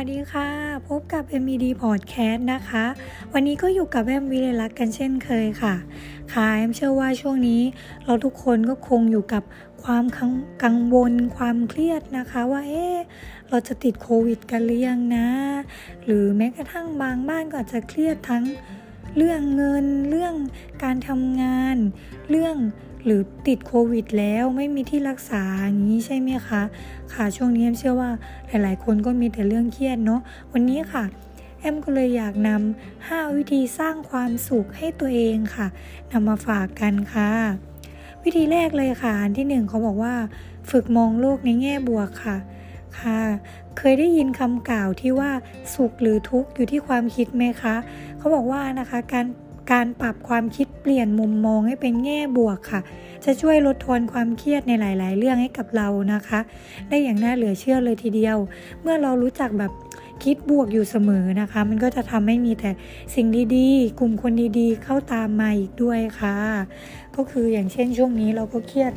วัสดีค่ะ พบกับ MED Podcast นะคะ วันนี้ก็อยู่กับแอมวิเลลักกันเช่นเคยค่ะ ค่ะแอมเชื่อว่าช่วงนี้ เราทุกคนก็คงอยู่กับความกังวลความเครียดนะคะว่าเอ๊ะเราจะติดโควิดกันหรือยังนะ หรือแม้กระทั่งบางบ้านก็อาจจะเครียดทั้งเรื่องเงินเรื่องการทำงาน เรื่อง หรือติดโควิดแล้วไม่มีที่รักษาอย่างนี้ใช่ไหมคะ ค่ะช่วงนี้แอมเชื่อว่าหลาย ๆ คนก็มีแต่เรื่องเครียดเนาะวันนี้ค่ะแอมก็เลยอยากนำ5วิธีสร้างความสุขให้ตัวเองค่ะนำมาฝากกันค่ะ วิธีแรกเลยค่ะอันที่หนึ่งเขาบอกว่า ฝึกมองโลกในแง่บวกค่ะ ค่ะ เคยได้ยินคำกล่าวที่ว่าสุขหรือทุกข์อยู่ที่ความคิดไหมคะ เขาบอกว่านะคะการ การปรับความคิดเปลี่ยนมุมมองให้เป็นแง่บวกค่ะ จะช่วยลดทอนความเครียดในหลาย ๆ เรื่องให้กับเรานะคะ ได้อย่างน่าเหลือเชื่อเลยทีเดียว เมื่อเรารู้จักแบบคิดบวกอยู่เสมอนะคะ มันก็จะทำให้มีแต่สิ่งดีๆ กลุ่มคนดีๆ เข้าตามมาอีกด้วยค่ะ ก็คืออย่างเช่นช่วงนี้เราก็เครียด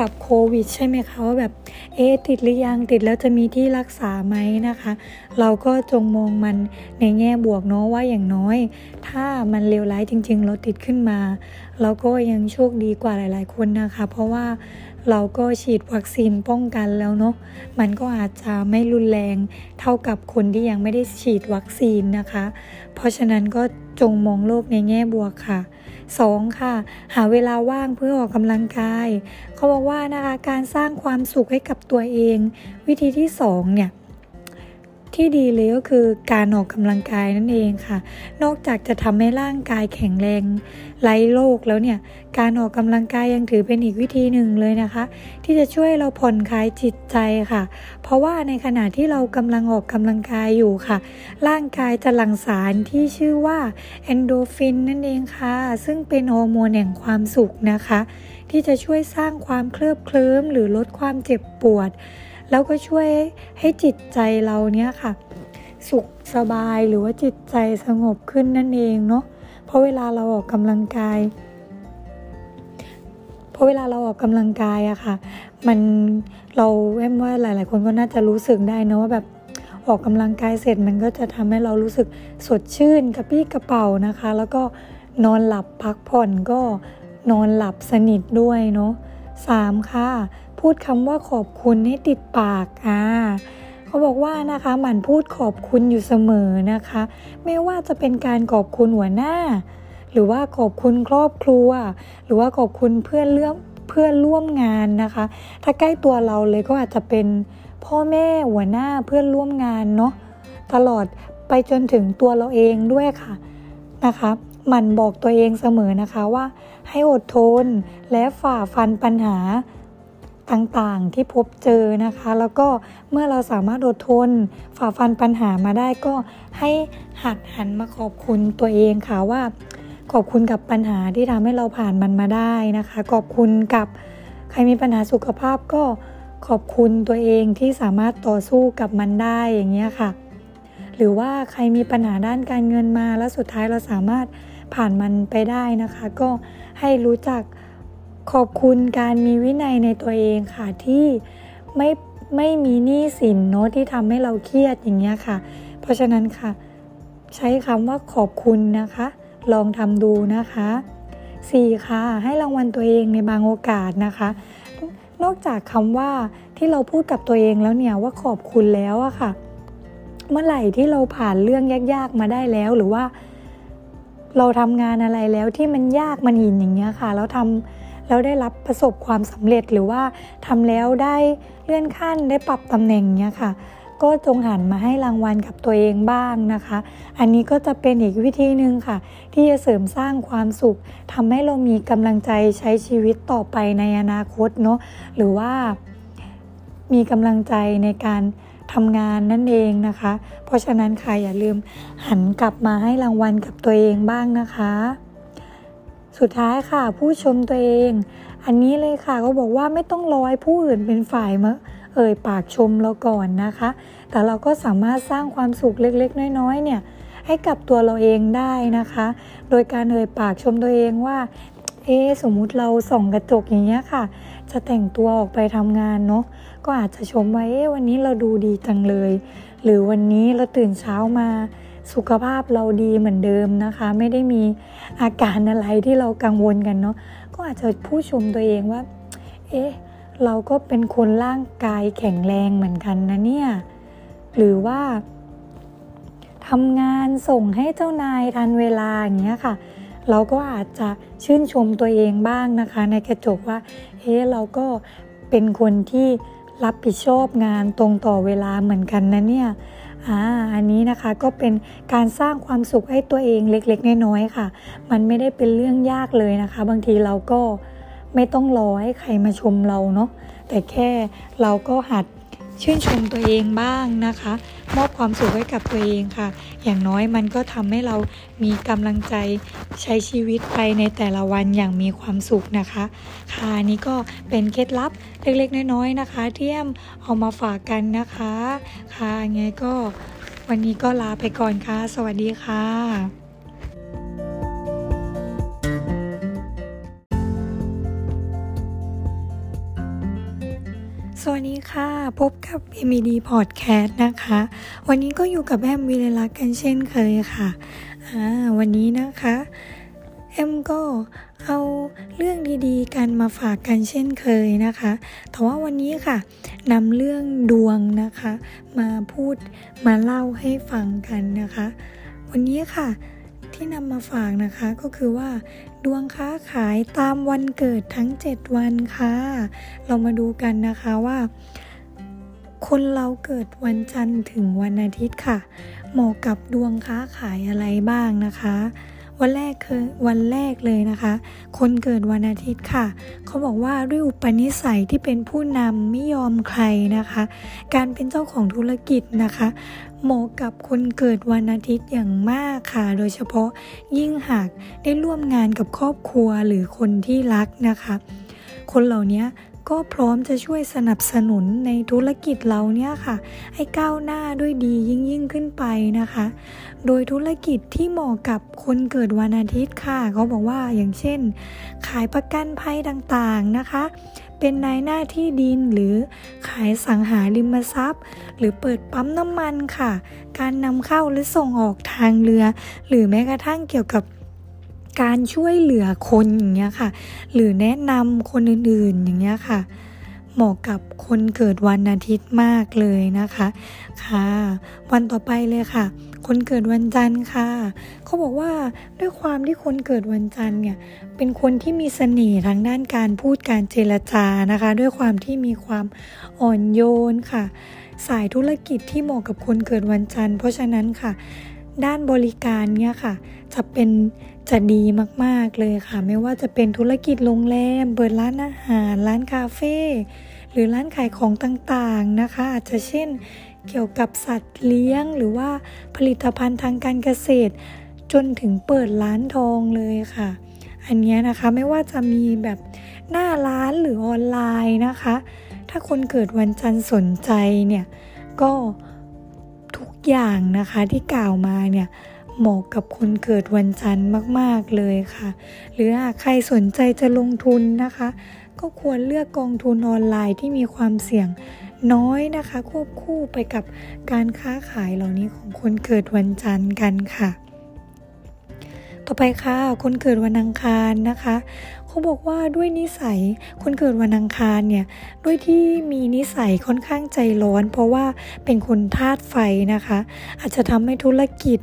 กับโควิดใช่ไหมคะว่าแบบเอ๊ติดหรือยังติดแล้วจะมีที่รักษาไหมนะคะ เราก็จงมองมันในแง่บวกเนาะว่าอย่างน้อย ถ้ามันเลวร้ายจริงๆเราติดขึ้นมา เราก็ยังโชคดีกว่าหลาย ๆ คนนะคะ เพราะว่าเราก็ฉีดวัคซีนป้องกันแล้วเนาะมันก็อาจจะไม่รุนแรงเท่ากับคนที่ยังไม่ได้ฉีดวัคซีนนะคะ เพราะฉะนั้นก็จงมองโลกในแง่บวกค่ะ 2. ค่ะ หาเวลาว่างเพื่อออกกำลังกาย เขาบอกว่านะคะการสร้างความสุขให้กับตัวเอง วิธีที่ 2 เนี่ย ที่ดีเลยก็คือการออกกำลังกายนั่นเองค่ะ นอกจากจะทำให้ร่างกายแข็งแรงไร้โรคแล้วเนี่ย การออกกำลังกายยังถือเป็นอีกวิธีหนึ่งเลยนะคะ ที่จะช่วยเราผ่อนคลายจิตใจค่ะ เพราะว่าในขณะที่เรากำลังออกกำลังกายอยู่ค่ะ ร่างกายจะหลั่งสารที่ชื่อว่าเอนโดฟินนั่นเองค่ะ ซึ่งเป็นฮอร์โมนแห่งความสุขนะคะ ที่จะช่วยสร้างความเคลิบเคลิ้มหรือลดความเจ็บปวด แล้วก็ช่วยให้จิตใจเราเนี้ยค่ะ สุขสบายหรือว่าจิตใจสงบขึ้นนั่นเองเนาะเพราะเวลาเราออกกำลังกายเพราะเวลาเราออกกำลังกายอะค่ะ มันเราแอมว่าหลาย ๆ คนก็น่าจะรู้สึกได้นะว่าแบบออกกำลังกายเสร็จมันก็จะทำให้เรารู้สึกสดชื่นกระปี้กระเป๋านะคะ แล้วก็นอนหลับพักผ่อนก็นอนหลับสนิทด้วยเนาะสามค่ะ พูดคำว่าขอบคุณให้ติดปากอ่าเขาบอกว่านะคะหมั่นพูดขอบคุณอยู่เสมอนะคะ ไม่ว่าจะเป็นการขอบคุณหัวหน้า หรือว่าขอบคุณครอบครัว หรือว่าขอบคุณเพื่อนเลื่อมเพื่อนร่วมงานนะคะ ถ้าใกล้ตัวเราเลยก็อาจจะเป็นพ่อแม่หัวหน้าเพื่อนร่วมงานเนาะตลอดไปจนถึงตัวเราเองด้วยค่ะนะคะหมั่นบอกตัวเองเสมอนะคะว่า ให้อดทนและฝ่าฟันปัญหา ต่างๆที่พบเจอนะคะ แล้วก็เมื่อเราสามารถอดทนฝ่าฟันปัญหามาได้ก็ให้หัดหันมาขอบคุณตัวเองค่ะว่า ขอบคุณกับปัญหาที่ทำให้เราผ่านมันมาได้นะคะ ขอบคุณกับใครมีปัญหาสุขภาพก็ขอบคุณตัวเองที่สามารถต่อสู้กับมันได้อย่างเงี้ยค่ะ หรือว่าใครมีปัญหาด้านการเงินมาแล้วสุดท้ายเราสามารถผ่านมันไปได้นะคะ ก็ให้รู้จัก ขอบคุณการมีวินัยในตัวเองค่ะที่ไม่ไม่มีหนี้สินเนาะที่ทำให้เราเครียดอย่างเงี้ยค่ะ เพราะฉะนั้นค่ะ ใช้คำว่าขอบคุณนะคะ ลองทำดูนะคะ 4. ค่ะ ให้รางวัลตัวเองในบางโอกาสนะคะ นอกจากคำว่าที่เราพูดกับตัวเองแล้วเนี่ยว่าขอบคุณแล้วอะค่ะ เมื่อไหร่ที่เราผ่านเรื่องยากๆมาได้แล้วหรือว่า เราทำงานอะไรแล้วที่มันยากมันหินอย่างเงี้ยค่ะ แล้วทำ แล้วได้รับประสบความสำเร็จหรือว่าทำแล้วได้เลื่อนขั้นได้ปรับตำแหน่งเนี้ยค่ะ ก็จงหันมาให้รางวัลกับตัวเองบ้างนะคะ อันนี้ก็จะเป็นอีกวิธีหนึ่งค่ะ ที่จะเสริมสร้างความสุขทำให้เรามีกำลังใจใช้ชีวิตต่อไปในอนาคตเนาะหรือว่ามีกำลังใจในการทำงานนั่นเองนะคะ เพราะฉะนั้นค่ะอย่าลืมหันกลับมาให้รางวัลกับตัวเองบ้างนะคะ สุดท้ายค่ะ ผู้ชมตัวเอง อันนี้เลยค่ะก็บอกว่าไม่ต้องรอให้ผู้อื่นเป็นฝ่ายมาเอ่ยปากชมเราก่อนนะคะ แต่เราก็สามารถสร้างความสุขเล็กๆ น้อยๆ เนี่ยให้กับตัวเราเองได้นะคะ โดยการเอ่ยปากชมตัวเองว่าเอ๊สมมุติเราส่องกระจกอย่างเงี้ยค่ะ จะแต่งตัวออกไปทำงานเนาะก็อาจจะชมว่าเอ๊วันนี้เราดูดีจังเลย หรือวันนี้เราตื่นเช้ามา สุขภาพเราดีเหมือนเดิมนะคะ ไม่ได้มีอาการอะไรที่เรากังวลกันเนาะก็อาจจะพูดชมตัวเองว่า เอ๊ะเราก็เป็นคนร่างกายแข็งแรงเหมือนกันนะเนี่ย หรือว่าทำงานส่งให้เจ้านายทันเวลาอย่างเงี้ยค่ะ เราก็อาจจะชื่นชมตัวเองบ้างนะคะ ในกระจกว่าเฮ้เราก็เป็นคนที่รับผิดชอบงานตรงต่อเวลาเหมือนกันนะเนี่ย อ่าอันนี้นะคะก็เป็นการสร้างความสุขให้ตัวเองเล็กๆน้อยๆค่ะ มันไม่ได้เป็นเรื่องยากเลยนะคะ บางทีเราก็ไม่ต้องรอให้ใครมาชมเราเนาะแต่แค่เราก็หัด ชื่นชมตัวเองบ้างนะคะ มอบความสุขให้กับตัวเองค่ะ อย่างน้อยมันก็ทำให้เรามีกำลังใจใช้ชีวิตไปในแต่ละวันอย่างมีความสุขนะคะ ค่ะนี้ก็เป็นเคล็ดลับเล็กๆน้อยๆนะคะ ที่แอมเอามาฝากกันนะคะ ค่ะไงก็วันนี้ก็ลาไปก่อนค่ะ สวัสดีค่ะ สวัสดีค่ะ พบกับ MED Podcast นะคะ วันนี้ก็อยู่กับแอมวิเลลักกันเช่นเคยค่ะอ่าวันนี้นะคะแอมก็เอาเรื่องดีๆ กันมาฝากกันเช่นเคยนะคะ แต่ว่าวันนี้ค่ะนำเรื่องดวงนะคะ มาพูดมาเล่าให้ฟังกันนะคะ วันนี้ค่ะที่นำมาฝากนะคะก็คือว่า ดวงค้าขายตามวันเกิดทั้ง 7 วันค่ะ เรามาดูกันนะคะว่า คนเราเกิดวันจันทร์ถึงวันอาทิตย์ค่ะ เหมาะกับดวงค้าขายอะไรบ้างนะคะวันแรกคือวันแรกเลยนะคะ คนเกิดวันอาทิตย์ค่ะ เขาบอกว่าด้วยอุปนิสัยที่เป็นผู้นำไม่ยอมใครนะคะ การเป็นเจ้าของธุรกิจนะคะ เหมาะกับคนเกิดวันอาทิตย์อย่างมากค่ะ โดยเฉพาะยิ่งหากได้ร่วมงานกับครอบครัวหรือคนที่รักนะคะ คนเหล่านี้ก็พร้อมจะช่วยสนับสนุนในธุรกิจเราเนี่ยค่ะ ให้ก้าวหน้าด้วยดียิ่งยิ่งขึ้นไปนะคะ โดยธุรกิจที่เหมาะกับคนเกิดวันอาทิตย์ค่ะเขาบอกว่าอย่างเช่น ขายประกันภัยต่างๆนะคะ เป็นนายหน้าที่ดินหรือขายสังหาริมทรัพย์ หรือเปิดปั๊มน้ำมันค่ะ การนำเข้าหรือส่งออกทางเรือ หรือแม้กระทั่งเกี่ยวกับการช่วยเหลือคนอย่างเงี้ยค่ะ หรือแนะนำคนอื่นๆอย่างเงี้ยค่ะ เหมาะกับคนเกิดวันอาทิตย์มากเลยนะคะค่ะ วันต่อไปเลยค่ะ คนเกิดวันจันทร์ค่ะเขาบอกว่าด้วยความที่คนเกิดวันจันทร์เนี่ยเป็นคนที่มีเสน่ห์ทางด้านการพูดการเจรจานะคะ ด้วยความที่มีความอ่อนโยนค่ะ สายธุรกิจที่เหมาะกับคนเกิดวันจันทร์ เพราะฉะนั้นค่ะด้านบริการเนี่ยค่ะ จะเป็นจะดีมาก ๆ เลยค่ะ ไม่ว่าจะเป็นธุรกิจโรงแรม เปิดร้านอาหาร ร้านคาเฟ่ หรือร้านขายของต่างๆนะคะ อาจจะเช่นเกี่ยวกับสัตว์เลี้ยงหรือว่าผลิตภัณฑ์ทางการเกษตร จนถึงเปิดร้านทองเลยค่ะ อันนี้นะคะไม่ว่าจะมีแบบหน้าร้านหรือออนไลน์นะคะ ถ้าคนเกิดวันจันทร์สนใจเนี่ยก็ทุกอย่างนะคะที่กล่าวมาเนี่ยเหมาะกับคนเกิดวันจันทร์มาก ๆ เลยค่ะ หรือหากใครสนใจจะลงทุนนะคะ ก็ควรเลือกกองทุนออนไลน์ที่มีความเสี่ยงน้อยนะคะ ควบคู่ไปกับการค้าขายเหล่านี้ของคนเกิดวันจันทร์กันค่ะ ต่อไปค่ะคนเกิดวันอังคารนะคะเขาบอกว่าด้วยนิสัยคนเกิดวันอังคารเนี่ยด้วยที่มีนิสัยค่อนข้างใจร้อน เพราะว่าเป็นคนธาตุไฟนะคะ อาจจะทำให้ธุรกิจ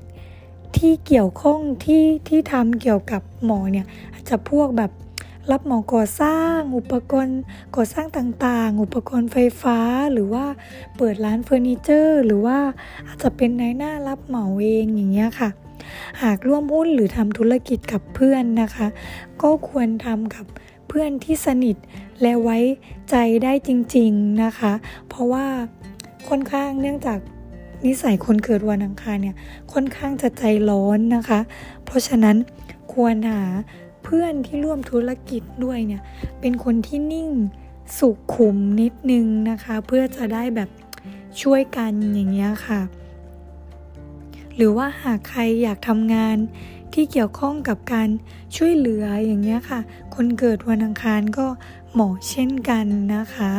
ที่เกี่ยวข้องที่ที่ทำเกี่ยวกับหมอเนี่ยอาจจะพวกแบบ รับเหมอก่อสร้าง อุปกรณ์ก่อสร้างต่างๆ อุปกรณ์ไฟฟ้าหรือว่าเปิดร้านเฟอร์นิเจอร์ หรือว่าอาจจะเป็นนายหน้ารับเหมาเองอย่างเงี้ยค่ะ หากร่วมหุ้นหรือทำธุรกิจกับเพื่อนนะคะ ก็ควรทำกับเพื่อนที่สนิทและไว้ใจได้จริงๆนะคะ เพราะว่าค่อนข้างเนื่องจากนิสัยคนเกิดวันอังคารเนี่ยค่อนข้างจะใจร้อนนะคะ เพราะฉะนั้นควรหา เพื่อนที่ร่วมธุรกิจด้วยเนี่ย เป็นคนที่นิ่งสุขุมนิดนึงนะคะ เพื่อจะได้แบบช่วยกันอย่างเงี้ยค่ะ หรือว่าหากใครอยากทำงานที่เกี่ยวข้องกับการช่วยเหลืออย่างเงี้ยค่ะ คนเกิดวันอังคารก็เหมาะเช่นกันนะคะ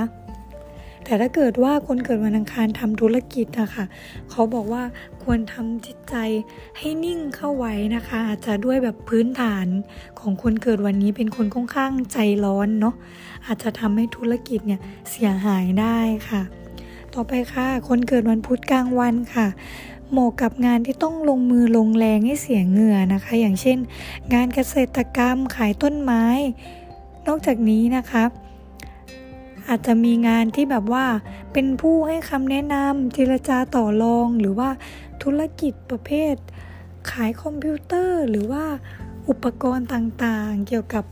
แต่ถ้าเกิดว่าคนเกิดวันอังคารทำธุรกิจนะคะเขาบอกว่าควรทำจิตใจให้นิ่งเข้าไว้นะคะ อาจจะด้วยแบบพื้นฐานของคนเกิดวันนี้เป็นคนค่อนข้างใจร้อนเนาะอาจจะทำให้ธุรกิจเนี่ยเสียหายได้ค่ะ ต่อไปค่ะ คนเกิดวันพุธกลางวันค่ะเหมาะกับงานที่ต้องลงมือลงแรงให้เสียเหงื่อนะคะ อย่างเช่น งานเกษตรกรรมขายต้นไม้ นอกจากนี้นะคะ อาจจะมีงานที่แบบว่าเป็นผู้ให้คำแนะนำเจรจาต่อรอง หรือว่าธุรกิจประเภท ขายคอมพิวเตอร์ หรือว่าอุปกรณ์ต่างๆ เกี่ยวกับ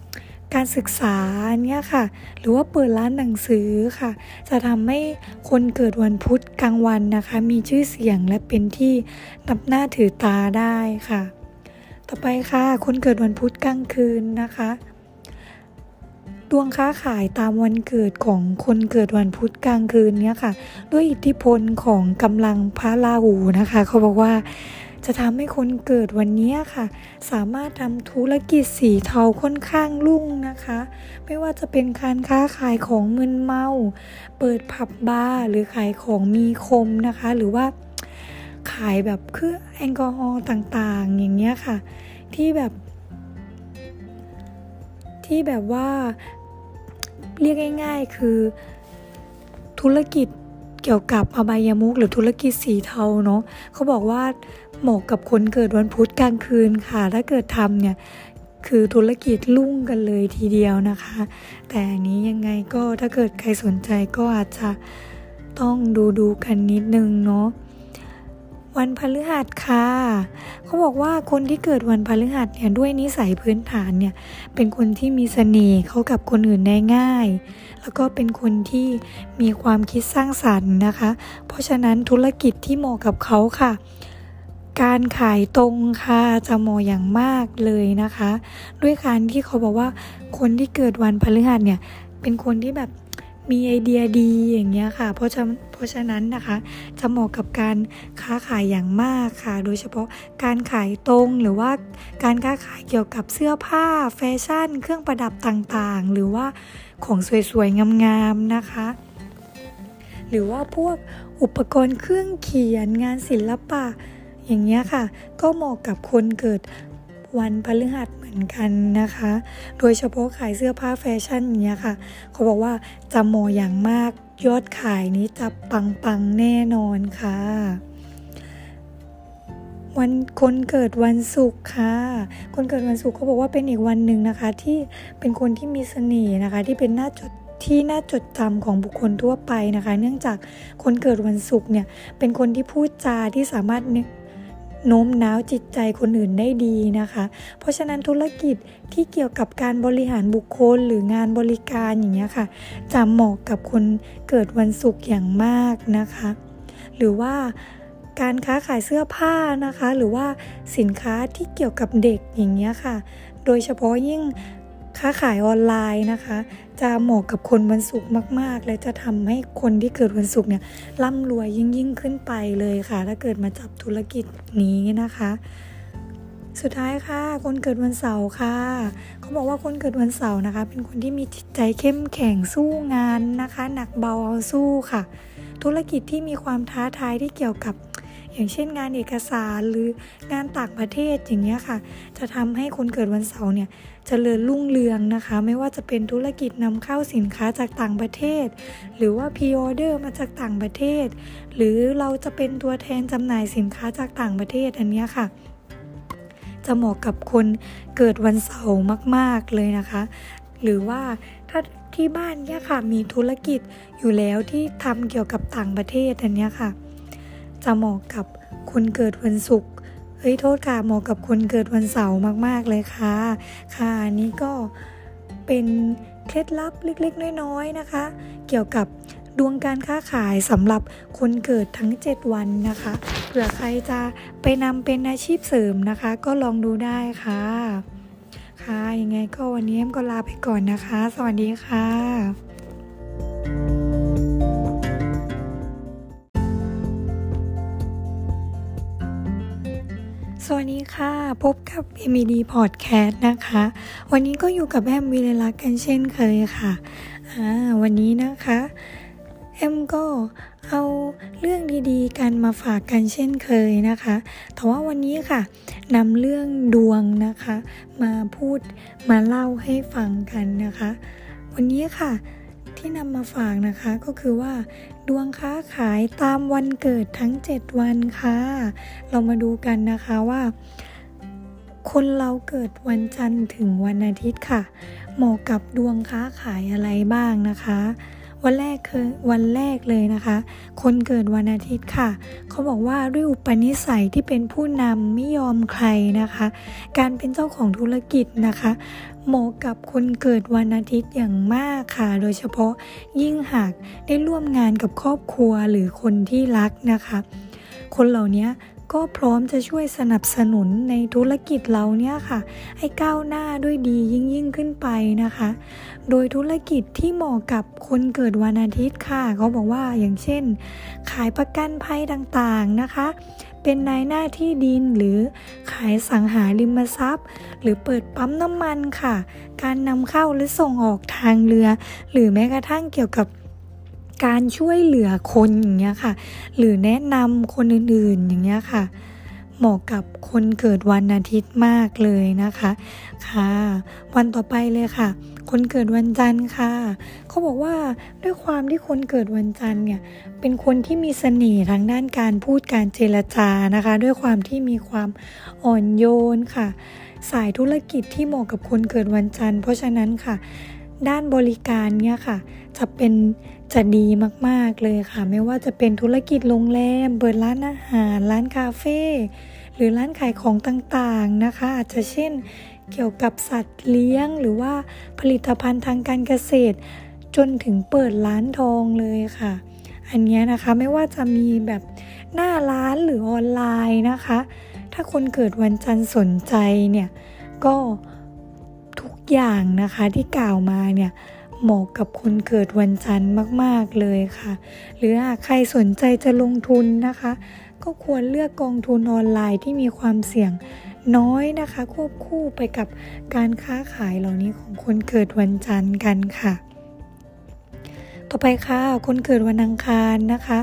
การศึกษาเนี่ยค่ะ หรือว่าเปิดร้านหนังสือค่ะ จะทำให้คนเกิดวันพุธกลางวันนะคะ มีชื่อเสียงและเป็นที่นับหน้าถือตาได้ค่ะ ต่อไปค่ะ คนเกิดวันพุธกลางคืนนะคะ ดวงค้าขายตามวันเกิดของคนเกิดวันพุธกลางคืนเนี่ยค่ะ ด้วยอิทธิพลของกำลังพระราหูนะคะ เขาบอกว่าจะทำให้คนเกิดวันนี้ค่ะ สามารถทำธุรกิจสีเทาค่อนข้างรุ่งนะคะ ไม่ว่าจะเป็นการค้าขายของมึนเมา เปิดผับบาร์หรือขายของมีคมนะคะ หรือว่าขายแบบเครื่องแอลกอฮอล์ต่างๆ อย่างเงี้ยค่ะ ที่แบบ ที่แบบว่า เรียกง่าย ๆ คือ ธุรกิจเกี่ยวกับอบายมุกหรือธุรกิจสีเทาเนาะเขาบอกว่าเหมาะกับคนเกิดวันพุธกลางคืนค่ะ ถ้าเกิดทำเนี่ยคือธุรกิจลุ่งกันเลยทีเดียวนะคะ แต่นี้ยังไงก็ถ้าเกิดใครสนใจก็อาจจะต้องดูดูกันนิดนึงเนาะ วันพฤหัสค่ะเขาบอกว่าคนที่เกิดวันพฤหัสเนี่ยด้วยนิสัยพื้นฐานเนี่ยเป็นคนที่มีเสน่ห์เขากับคนอื่นได้ง่าย แล้วก็เป็นคนที่มีความคิดสร้างสรรค์นะคะ เพราะฉะนั้นธุรกิจที่เหมาะกับเขาค่ะ การขายตรงค่ะจะเหมาะอย่างมากเลยนะคะ ด้วยการที่เขาบอกว่าคนที่เกิดวันพฤหัสเนี่ยเป็นคนที่แบบ มีไอเดียดีอย่างเงี้ยค่ะ เพราะฉะเพราะฉะนั้นนะคะจะเหมาะกับการค้าขายอย่างมากค่ะ โดยเฉพาะการขายตรงหรือว่าการค้าขายเกี่ยวกับเสื้อผ้าแฟชั่น เครื่องประดับต่างๆ หรือว่าของสวยๆงามๆนะคะ หรือว่าพวกอุปกรณ์เครื่องเขียนงานศิลปะ อย่างเงี้ยค่ะ ก็เหมาะกับคนเกิดวันพฤหัสม อนกันนะคะ โดยเฉพาะขายเสื้อผ้าแฟชั่นเนี้ยค่ะ เขาบอกว่าจะโมอย่างมากยอดขายนี้จะปังปังแน่นอนค่ะ วันคนเกิดวันศุกร์ค่ะ คนเกิดวันศุกร์เขาบอกว่าเป็นอีกวันหนึ่งนะคะ ที่เป็นคนที่มีเสน่ห์นะคะ ที่เป็นหน้าจดที่น่าจดจำของบุคคลทั่วไปนะคะ เนื่องจากคนเกิดวันศุกร์เนี่ยเป็นคนที่พูดจาที่สามารถ โน้มน้าวจิตใจคนอื่นได้ดีนะคะ เพราะฉะนั้นธุรกิจที่เกี่ยวกับการบริหารบุคคลหรืองานบริการอย่างเงี้ยค่ะจะเหมาะกับคนเกิดวันศุกร์อย่างมากนะคะ หรือว่าการค้าขายเสื้อผ้านะคะ หรือว่าสินค้าที่เกี่ยวกับเด็กอย่างเงี้ยค่ะ โดยเฉพาะยิ่ง ค้าขายออนไลน์นะคะ จะเหมาะกับคนวันศุกร์มาก ๆ และจะทำให้คนที่เกิดวันศุกร์เนี่ยร่ำรวยยิ่งยิ่งขึ้นไปเลยค่ะ ถ้าเกิดมาจับธุรกิจนี้นะคะ สุดท้ายค่ะ คนเกิดวันเสาร์ค่ะ เขาบอกว่าคนเกิดวันเสาร์นะคะ เป็นคนที่มีจิตใจเข้มแข็งสู้งานนะคะ หนักเบาเอาสู้ค่ะ ธุรกิจที่มีความท้าทายที่เกี่ยวกับ อย่างเช่นงานเอกสารหรืองานต่างประเทศอย่างเงี้ยค่ะ จะทำให้คนเกิดวันเสาร์เนี่ยจเจริญรุ่งเรืองนะคะ ไม่ว่าจะเป็นธุรกิจนำเข้าสินค้าจากต่างประเทศ หรือว่าพีออเดอร์มาจากต่างประเทศ หรือเราจะเป็นตัวแทนจำหน่ายสินค้าจากต่างประเทศอันเนี้ยค่ะจะเหมาะกับคนเกิดวันเสาร์มาก ๆ เลยนะคะ หรือว่าถ้าที่บ้านเนี่ยค่ะมีธุรกิจอยู่แล้วที่ทำเกี่ยวกับต่างประเทศอันเนี้ยค่ะ จะเหมาะกับคนเกิดวันศุกร์เฮ้ยโทษค่ะเหมาะกับคนเกิดวันเสาร์มาก ๆ เลยค่ะ ค่ะนี้ก็เป็นเคล็ดลับเล็ก ๆ น้อยๆนะคะ เกี่ยวกับดวงการค้าขายสำหรับคนเกิดทั้ง 7 วันนะคะเผื่อใครจะไปนำเป็นอาชีพเสริมนะคะ ก็ลองดูได้ค่ะ ค่ะยังไงก็วันนี้เอ็มก็ลาไปก่อนนะคะ สวัสดีค่ะ สวัสดีค่ะ พบกับ MED Podcast นะคะ วันนี้ก็อยู่กับแอมวิเลลักกันเช่นเคยค่ะอ่าวันนี้นะคะแอมก็เอาเรื่องดีๆ กันมาฝากกันเช่นเคยนะคะ แต่ว่าวันนี้ค่ะนำเรื่องดวงนะคะ มาพูดมาเล่าให้ฟังกันนะคะ วันนี้ค่ะ ที่นำมาฝากนะคะก็คือว่า ดวงค้าขายตามวันเกิดทั้ง 7 วันค่ะ เรามาดูกันนะคะว่า คนเราเกิดวันจันทร์ถึงวันอาทิตย์ค่ะ เหมาะกับดวงค้าขายอะไรบ้างนะคะ วันแรกคือวันแรกเลยนะคะ คนเกิดวันอาทิตย์ค่ะ เขาบอกว่าด้วยอุปนิสัยที่เป็นผู้นำไม่ยอมใครนะคะ การเป็นเจ้าของธุรกิจนะคะ เหมาะกับคนเกิดวันอาทิตย์อย่างมากค่ะ โดยเฉพาะยิ่งหากได้ร่วมงานกับครอบครัวหรือคนที่รักนะคะ คนเหล่านี้ก็พร้อมจะช่วยสนับสนุนในธุรกิจเราเนี่ยค่ะ ให้ก้าวหน้าด้วยดียิ่งยิ่งขึ้นไปนะคะ โดยธุรกิจที่เหมาะกับคนเกิดวันอาทิตย์ค่ะเขาบอกว่าอย่างเช่น ขายประกันภัยต่างๆนะคะ เป็นนายหน้าที่ดินหรือขายสังหาริมทรัพย์ หรือเปิดปั๊มน้ำมันค่ะ การนำเข้าหรือส่งออกทางเรือ หรือแม้กระทั่งเกี่ยวกับการช่วยเหลือคนอย่างเงี้ยค่ะ หรือแนะนำคนอื่นๆอย่างเงี้ยค่ะ เหมาะกับคนเกิดวันอาทิตย์มากเลยนะคะค่ะ วันต่อไปเลยค่ะ คนเกิดวันจันทร์ค่ะ เขาบอกว่าด้วยความที่คนเกิดวันจันทร์เนี่ยเป็นคนที่มีเสน่ห์ทางด้านการพูดการเจรจานะคะ ด้วยความที่มีความอ่อนโยนค่ะ สายธุรกิจที่เหมาะกับคนเกิดวันจันทร์ เพราะฉะนั้นค่ะ ด้านบริการเนี่ยค่ะ จะเป็นจะดีมาก ๆ เลยค่ะ ไม่ว่าจะเป็นธุรกิจโรงแรม เปิดร้านอาหาร ร้านคาเฟ่หรือร้านขายของต่างๆนะคะ อาจจะเช่นเกี่ยวกับสัตว์เลี้ยง หรือว่าผลิตภัณฑ์ทางการเกษตร จนถึงเปิดร้านทองเลยค่ะ อันนี้นะคะไม่ว่าจะมีแบบหน้าร้านหรือออนไลน์นะคะ ถ้าคนเกิดวันจันทร์สนใจเนี่ยก็ทุกอย่างนะคะที่กล่าวมาเนี่ย เหมาะกับคนเกิดวันจันทร์มาก ๆ เลยค่ะ หรือหากใครสนใจจะลงทุนนะคะ ก็ควรเลือกกองทุนออนไลน์ที่มีความเสี่ยงน้อยนะคะ ควบคู่ไปกับการค้าขายเหล่านี้ของคนเกิดวันจันทร์กันค่ะ ต่อไปค่ะ คนเกิดวันอังคารนะคะ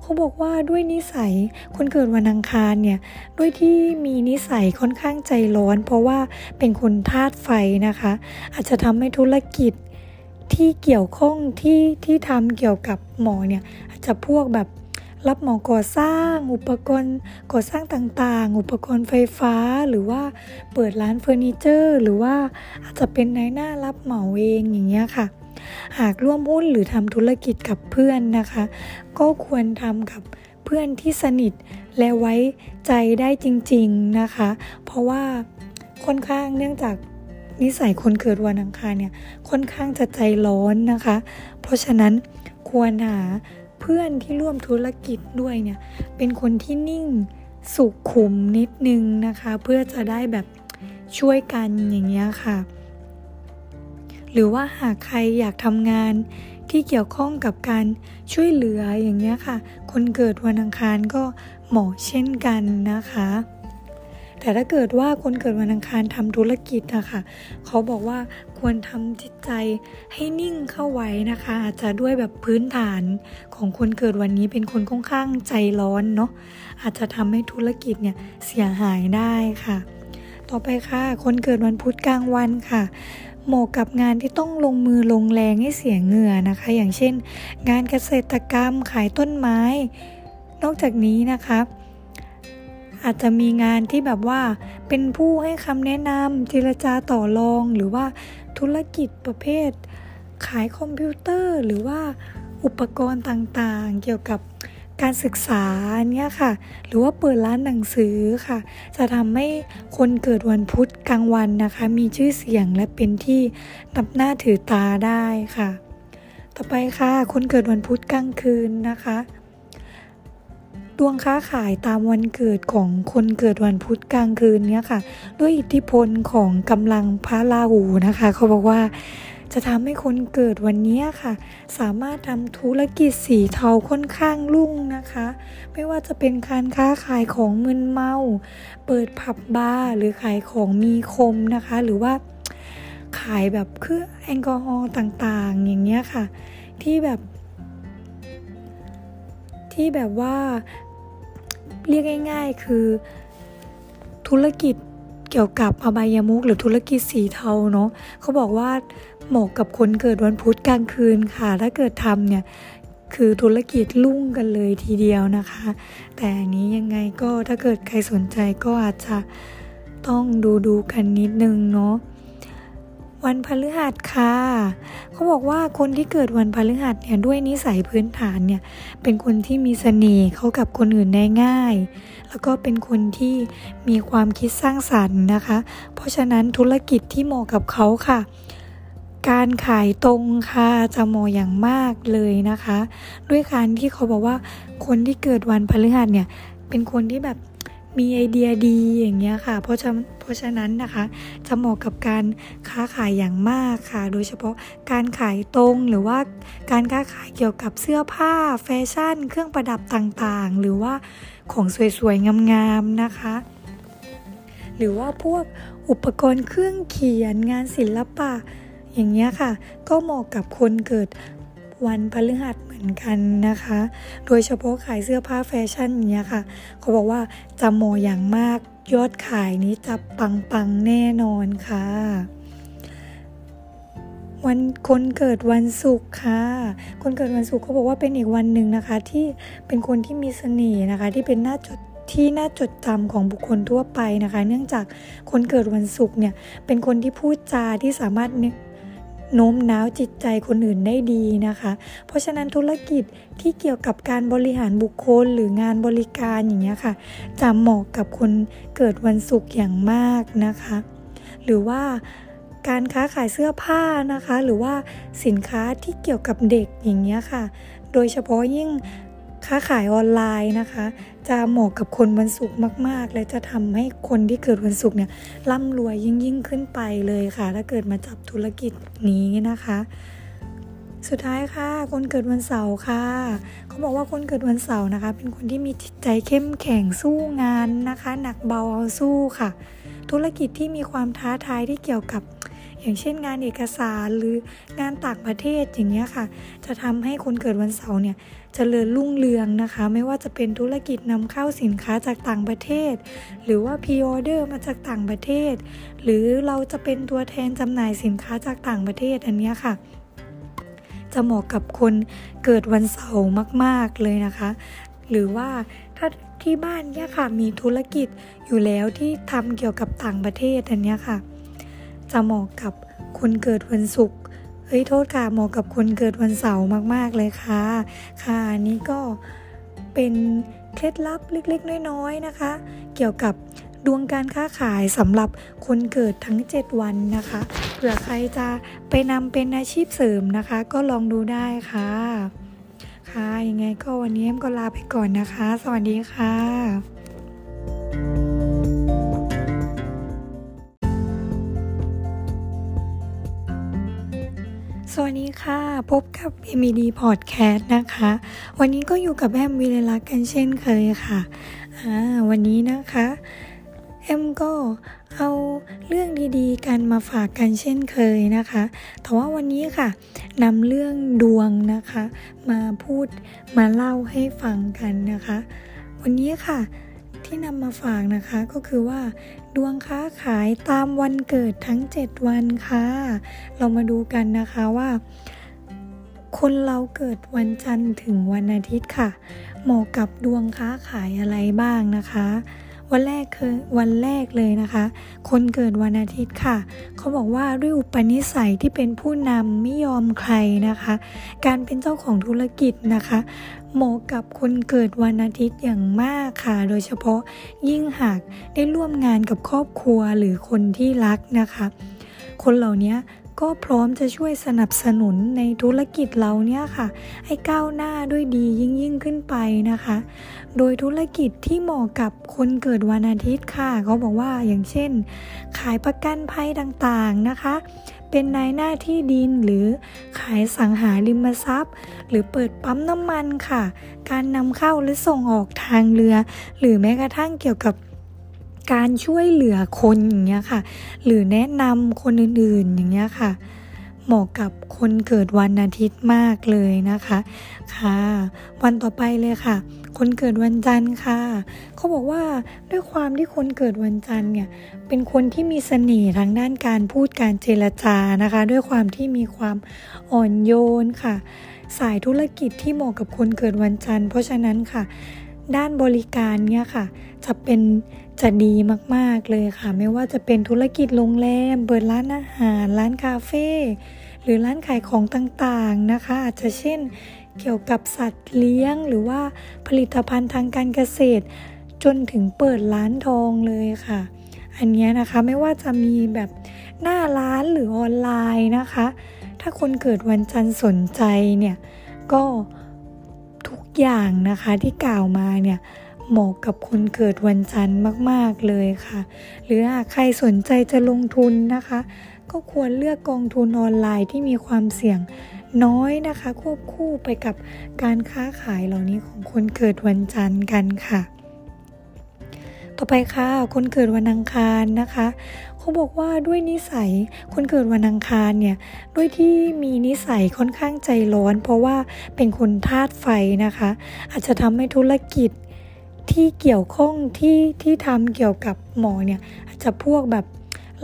เขาบอกว่าด้วยนิสัยคนเกิดวันอังคารเนี่ยด้วยที่มีนิสัยค่อนข้างใจร้อน เพราะว่าเป็นคนธาตุไฟนะคะ อาจจะทำให้ธุรกิจ ที่เกี่ยวข้องที่ที่ทำเกี่ยวกับหมอเนี่ยอาจจะพวกแบบรับหมาก่อสร้าง อุปกรณ์ก่อสร้างต่างๆ อุปกรณ์ไฟฟ้าหรือว่าเปิดร้านเฟอร์นิเจอร์ หรือว่าอาจจะเป็นนายหน้ารับเหมาเองอย่างเงี้ยค่ะ หากร่วมหุ้นหรือทำธุรกิจกับเพื่อนนะคะ ก็ควรทำกับเพื่อนที่สนิทและไว้ใจได้จริง ๆนะคะ เพราะว่าค่อนข้างเนื่องจาก นิสัยคนเกิดวันอังคารเนี่ยค่อนข้างจะใจร้อนนะคะ เพราะฉะนั้นควรหาเพื่อนที่ร่วมธุรกิจด้วยเนี่ยเป็นคนที่นิ่งสุขุมนิดนึงนะคะ เพื่อจะได้แบบช่วยกันอย่างเงี้ยค่ะ หรือว่าหากใครอยากทำงานที่เกี่ยวข้องกับการช่วยเหลืออย่างเงี้ยค่ะ คนเกิดวันอังคารก็เหมาะเช่นกันนะคะ แต่ถ้าเกิดว่าคนเกิดวันอังคารทำธุรกิจนะคะเขาบอกว่าควรทำจิตใจให้นิ่งเข้าไว้นะคะ อาจจะด้วยแบบพื้นฐานของคนเกิดวันนี้เป็นคนค่อนข้างใจร้อนเนาะอาจจะทำให้ธุรกิจเนี่ยเสียหายได้ค่ะ ต่อไปค่ะ คนเกิดวันพุธกลางวันค่ะเหมาะกับงานที่ต้องลงมือลงแรงให้เสียเหงื่อนะคะ อย่างเช่น งานเกษตรกรรมขายต้นไม้ นอกจากนี้นะคะ อาจจะมีงานที่แบบว่าเป็นผู้ให้คำแนะนำเจรจาต่อรอง หรือว่าธุรกิจประเภท ขายคอมพิวเตอร์ หรือว่าอุปกรณ์ต่างๆ เกี่ยวกับการศึกษาเนี้ยค่ะ หรือว่าเปิดร้านหนังสือค่ะ จะทำให้คนเกิดวันพุธกลางวันนะคะ มีชื่อเสียงและเป็นที่นับหน้าถือตาได้ค่ะ ต่อไปค่ะ คนเกิดวันพุธกลางคืนนะคะ ดวงค้าขายตามวันเกิดของคนเกิดวันพุธกลางคืนเนี้ยค่ะ ด้วยอิทธิพลของกำลังพระราหูนะคะ เขาบอกว่าจะทำให้คนเกิดวันนี้ค่ะ สามารถทำธุรกิจสีเทาค่อนข้างรุ่งนะคะ ไม่ว่าจะเป็นการค้าขายของมึนเมา เปิดผับบาร์หรือขายของมีคมนะคะ หรือว่าขายแบบเครื่องแอลกอฮอล์ต่างๆ อย่างเงี้ยค่ะ ที่แบบ ที่แบบว่า เรียกง่าย ๆ คือ ธุรกิจเกี่ยวกับอบายามุกหรือธุรกิจสีเทาเนาะเขาบอกว่าเหมาะกับคนเกิดวันพุธกลางคืนค่ะ ถ้าเกิดทำเนี่ยคือธุรกิจลุ่งกันเลยทีเดียวนะคะ แต่อันนี้ยังไงก็ถ้าเกิดใครสนใจก็อาจจะต้องดูดูกันนิดนึงเนาะ วันพฤหัสค่ะ เขาบอกว่าคนที่เกิดวันพฤหัสเนี่ยด้วยนิสัยพื้นฐานเนี่ยเป็นคนที่มีเสน่ห์เขากับคนอื่นได้ง่าย แล้วก็เป็นคนที่มีความคิดสร้างสรรค์นะคะ เพราะฉะนั้นธุรกิจที่เหมาะกับเขาค่ะ การขายตรงค่ะจะเหมาะอย่างมากเลยนะคะ ด้วยการที่เขาบอกว่าคนที่เกิดวันพฤหัสเนี่ยเป็นคนที่แบบ มีไอเดียดีอย่างเงี้ยค่ะ เพราะฉะเพราะฉะนั้นนะคะจะเหมาะกับการค้าขายอย่างมากค่ะ โดยเฉพาะการขายตรงหรือว่าการค้าขายเกี่ยวกับเสื้อผ้า แฟชั่น เครื่องประดับต่างๆ หรือว่าของสวยๆงามๆนะคะ หรือว่าพวกอุปกรณ์เครื่องเขียนงานศิลปะ อย่างเงี้ยค่ะ ก็เหมาะกับคนเกิดวันพฤหัสเหม อนกันนะคะ โดยเฉพาะขายเสื้อผ้าแฟชั่นเงี้ยค่ะ เขาบอกว่าจะโมอย่างมากยอดขายนี้จะปังๆแน่นอนค่ะ วันคนเกิดวันศุกร์ค่ะ คนเกิดวันศุกร์เขาบอกว่าเป็นอีกวันหนึ่งนะคะ ที่เป็นคนที่มีเสน่ห์นะคะ ที่เป็นหน้าจดที่น่าจดจำของบุคคลทั่วไปนะคะ เนื่องจากคนเกิดวันศุกร์เนี่ยเป็นคนที่พูดจาที่สามารถ โน้มน้าวจิตใจคนอื่นได้ดีนะคะ เพราะฉะนั้นธุรกิจที่เกี่ยวกับการบริหารบุคคลหรืองานบริการอย่างเงี้ยค่ะ จะเหมาะกับคนเกิดวันศุกร์อย่างมากนะคะ หรือว่าการค้าขายเสื้อผ้านะคะ หรือว่าสินค้าที่เกี่ยวกับเด็กอย่างเงี้ยค่ะ โดยเฉพาะยิ่ง ค้าขายออนไลน์นะคะ จะเหมาะกับคนวันศุกร์มาก ๆ และจะทำให้คนที่เกิดวันศุกร์เนี่ยร่ำรวยยิ่งยิ่งขึ้นไปเลยค่ะ ถ้าเกิดมาจับธุรกิจนี้นะคะ สุดท้ายค่ะ คนเกิดวันเสาร์ค่ะ เขาบอกว่าคนเกิดวันเสาร์นะคะ เป็นคนที่มีจิตใจเข้มแข็งสู้งานนะคะ หนักเบาเอาสู้ค่ะ ธุรกิจที่มีความท้าทายที่เกี่ยวกับอย่างเช่นงานเอกสารหรืองานต่างประเทศอย่างเงี้ยค่ะ จะทำให้คนเกิดวันเสาร์เนี่ย เจริญรุ่งเรืองนะคะ ไม่ว่าจะเป็นธุรกิจนำเข้าสินค้าจากต่างประเทศ หรือว่าพีออเดอร์มาจากต่างประเทศ หรือเราจะเป็นตัวแทนจำหน่ายสินค้าจากต่างประเทศอันนี้ค่ะ จะเหมาะกับคนเกิดวันเสาร์มาก ๆ เลยนะคะ หรือว่าถ้าที่บ้านเนี่ยค่ะมีธุรกิจอยู่แล้วที่ทำเกี่ยวกับต่างประเทศอันนี้ค่ะ จะเหมาะกับคนเกิดวันศุกร์ ฮ้ยโทษค่ะเหมาะกับคนเกิดวันเสาร์มาก ๆ เลยค่ะ ค่ะอันนี้ก็เป็นเคล็ดลับเล็ก ๆ น้อย ๆ นะคะ เกี่ยวกับดวงการค้าขายสำหรับคนเกิดทั้ง 7 วันนะคะเผื่อใครจะไปนำเป็นอาชีพเสริมนะคะ ก็ลองดูได้ค่ะ ค่ะยังไงก็วันนี้เอ็มก็ลาไปก่อนนะคะ สวัสดีค่ะ ดีค่ะ พบกับ MED Podcast นะคะ วันนี้ก็อยู่กับแอมวิเลลักกันเช่นเคยค่ะวันนี้นะคะแอมก็เอาเรื่องดีๆ กันมาฝากกันเช่นเคยนะคะ แต่ว่าวันนี้ค่ะนำเรื่องดวงนะคะ มาพูดมาเล่าให้ฟังกันนะคะ วันนี้ค่ะ ที่นำมาฝากนะคะก็คือว่า ดวงค้าขายตามวันเกิดทั้ง 7 วันค่ะ เรามาดูกันนะคะว่า คนเราเกิดวันจันทร์ถึงวันอาทิตย์ค่ะ เหมาะกับดวงค้าขายอะไรบ้างนะคะ วันแรกคือวันแรกเลยนะคะ คนเกิดวันอาทิตย์ค่ะ เขาบอกว่าด้วยอุปนิสัยที่เป็นผู้นำไม่ยอมใครนะคะ การเป็นเจ้าของธุรกิจนะคะ เหมาะกับคนเกิดวันอาทิตย์อย่างมากค่ะ โดยเฉพาะยิ่งหากได้ร่วมงานกับครอบครัวหรือคนที่รักนะคะ คนเหล่านี้ ก็พร้อมจะช่วยสนับสนุนในธุรกิจเราเนี่ยค่ะ ให้ก้าวหน้าด้วยดียิ่งยิ่งขึ้นไปนะคะ โดยธุรกิจที่เหมาะกับคนเกิดวันอาทิตย์ค่ะเขาบอกว่าอย่างเช่น ขายประกันภัยต่างๆนะคะ เป็นนายหน้าที่ดินหรือขายสังหาริมทรัพย์ หรือเปิดปั๊มน้ำมันค่ะ การนำเข้าหรือส่งออกทางเรือ หรือแม้กระทั่งเกี่ยวกับ การช่วยเหลือคนอย่างเงี้ยค่ะ หรือแนะนำคนอื่นๆอย่างเงี้ยค่ะ เหมาะกับคนเกิดวันอาทิตย์มากเลยนะคะค่ะ วันต่อไปเลยค่ะ คนเกิดวันจันทร์ค่ะ เขาบอกว่าด้วยความที่คนเกิดวันจันทร์เนี่ย เป็นคนที่มีเสน่ห์ทางด้านการพูดการเจรจานะคะ ด้วยความที่มีความอ่อนโยนค่ะ สายธุรกิจที่เหมาะกับคนเกิดวันจันทร์ เพราะฉะนั้นค่ะ ด้านบริการเนี่ยค่ะ จะเป็น จะดีมากๆเลยค่ะ ไม่ว่าจะเป็นธุรกิจโรงแรมเปิดร้านอาหาร ร้านคาเฟ่หรือร้านขายของต่างๆนะคะ อาจจะเช่นเกี่ยวกับสัตว์เลี้ยงหรือว่าผลิตภัณฑ์ทางการเกษตร จนถึงเปิดร้านทองเลยค่ะ อันนี้นะคะไม่ว่าจะมีแบบหน้าร้านหรือออนไลน์นะคะ ถ้าคนเกิดวันจันทร์สนใจเนี่ยก็ทุกอย่างนะคะที่กล่าวมาเนี่ย เหมาะกับคนเกิดวันจันทร์มาก ๆ เลยค่ะ หรือหากใครสนใจจะลงทุนนะคะ ก็ควรเลือกกองทุนออนไลน์ที่มีความเสี่ยงน้อยนะคะ ควบคู่ไปกับการค้าขายเหล่านี้ของคนเกิดวันจันทร์กันค่ะ ต่อไปค่ะ คนเกิดวันอังคารนะคะเขาบอกว่าด้วยนิสัยคนเกิดวันอังคารเนี่ยด้วยที่มีนิสัยค่อนข้างใจร้อน เพราะว่าเป็นคนธาตุไฟนะคะ อาจจะทำให้ธุรกิจ ที่เกี่ยวข้องที่ที่ทำเกี่ยวกับหมอเนี่ยอาจจะพวกแบบ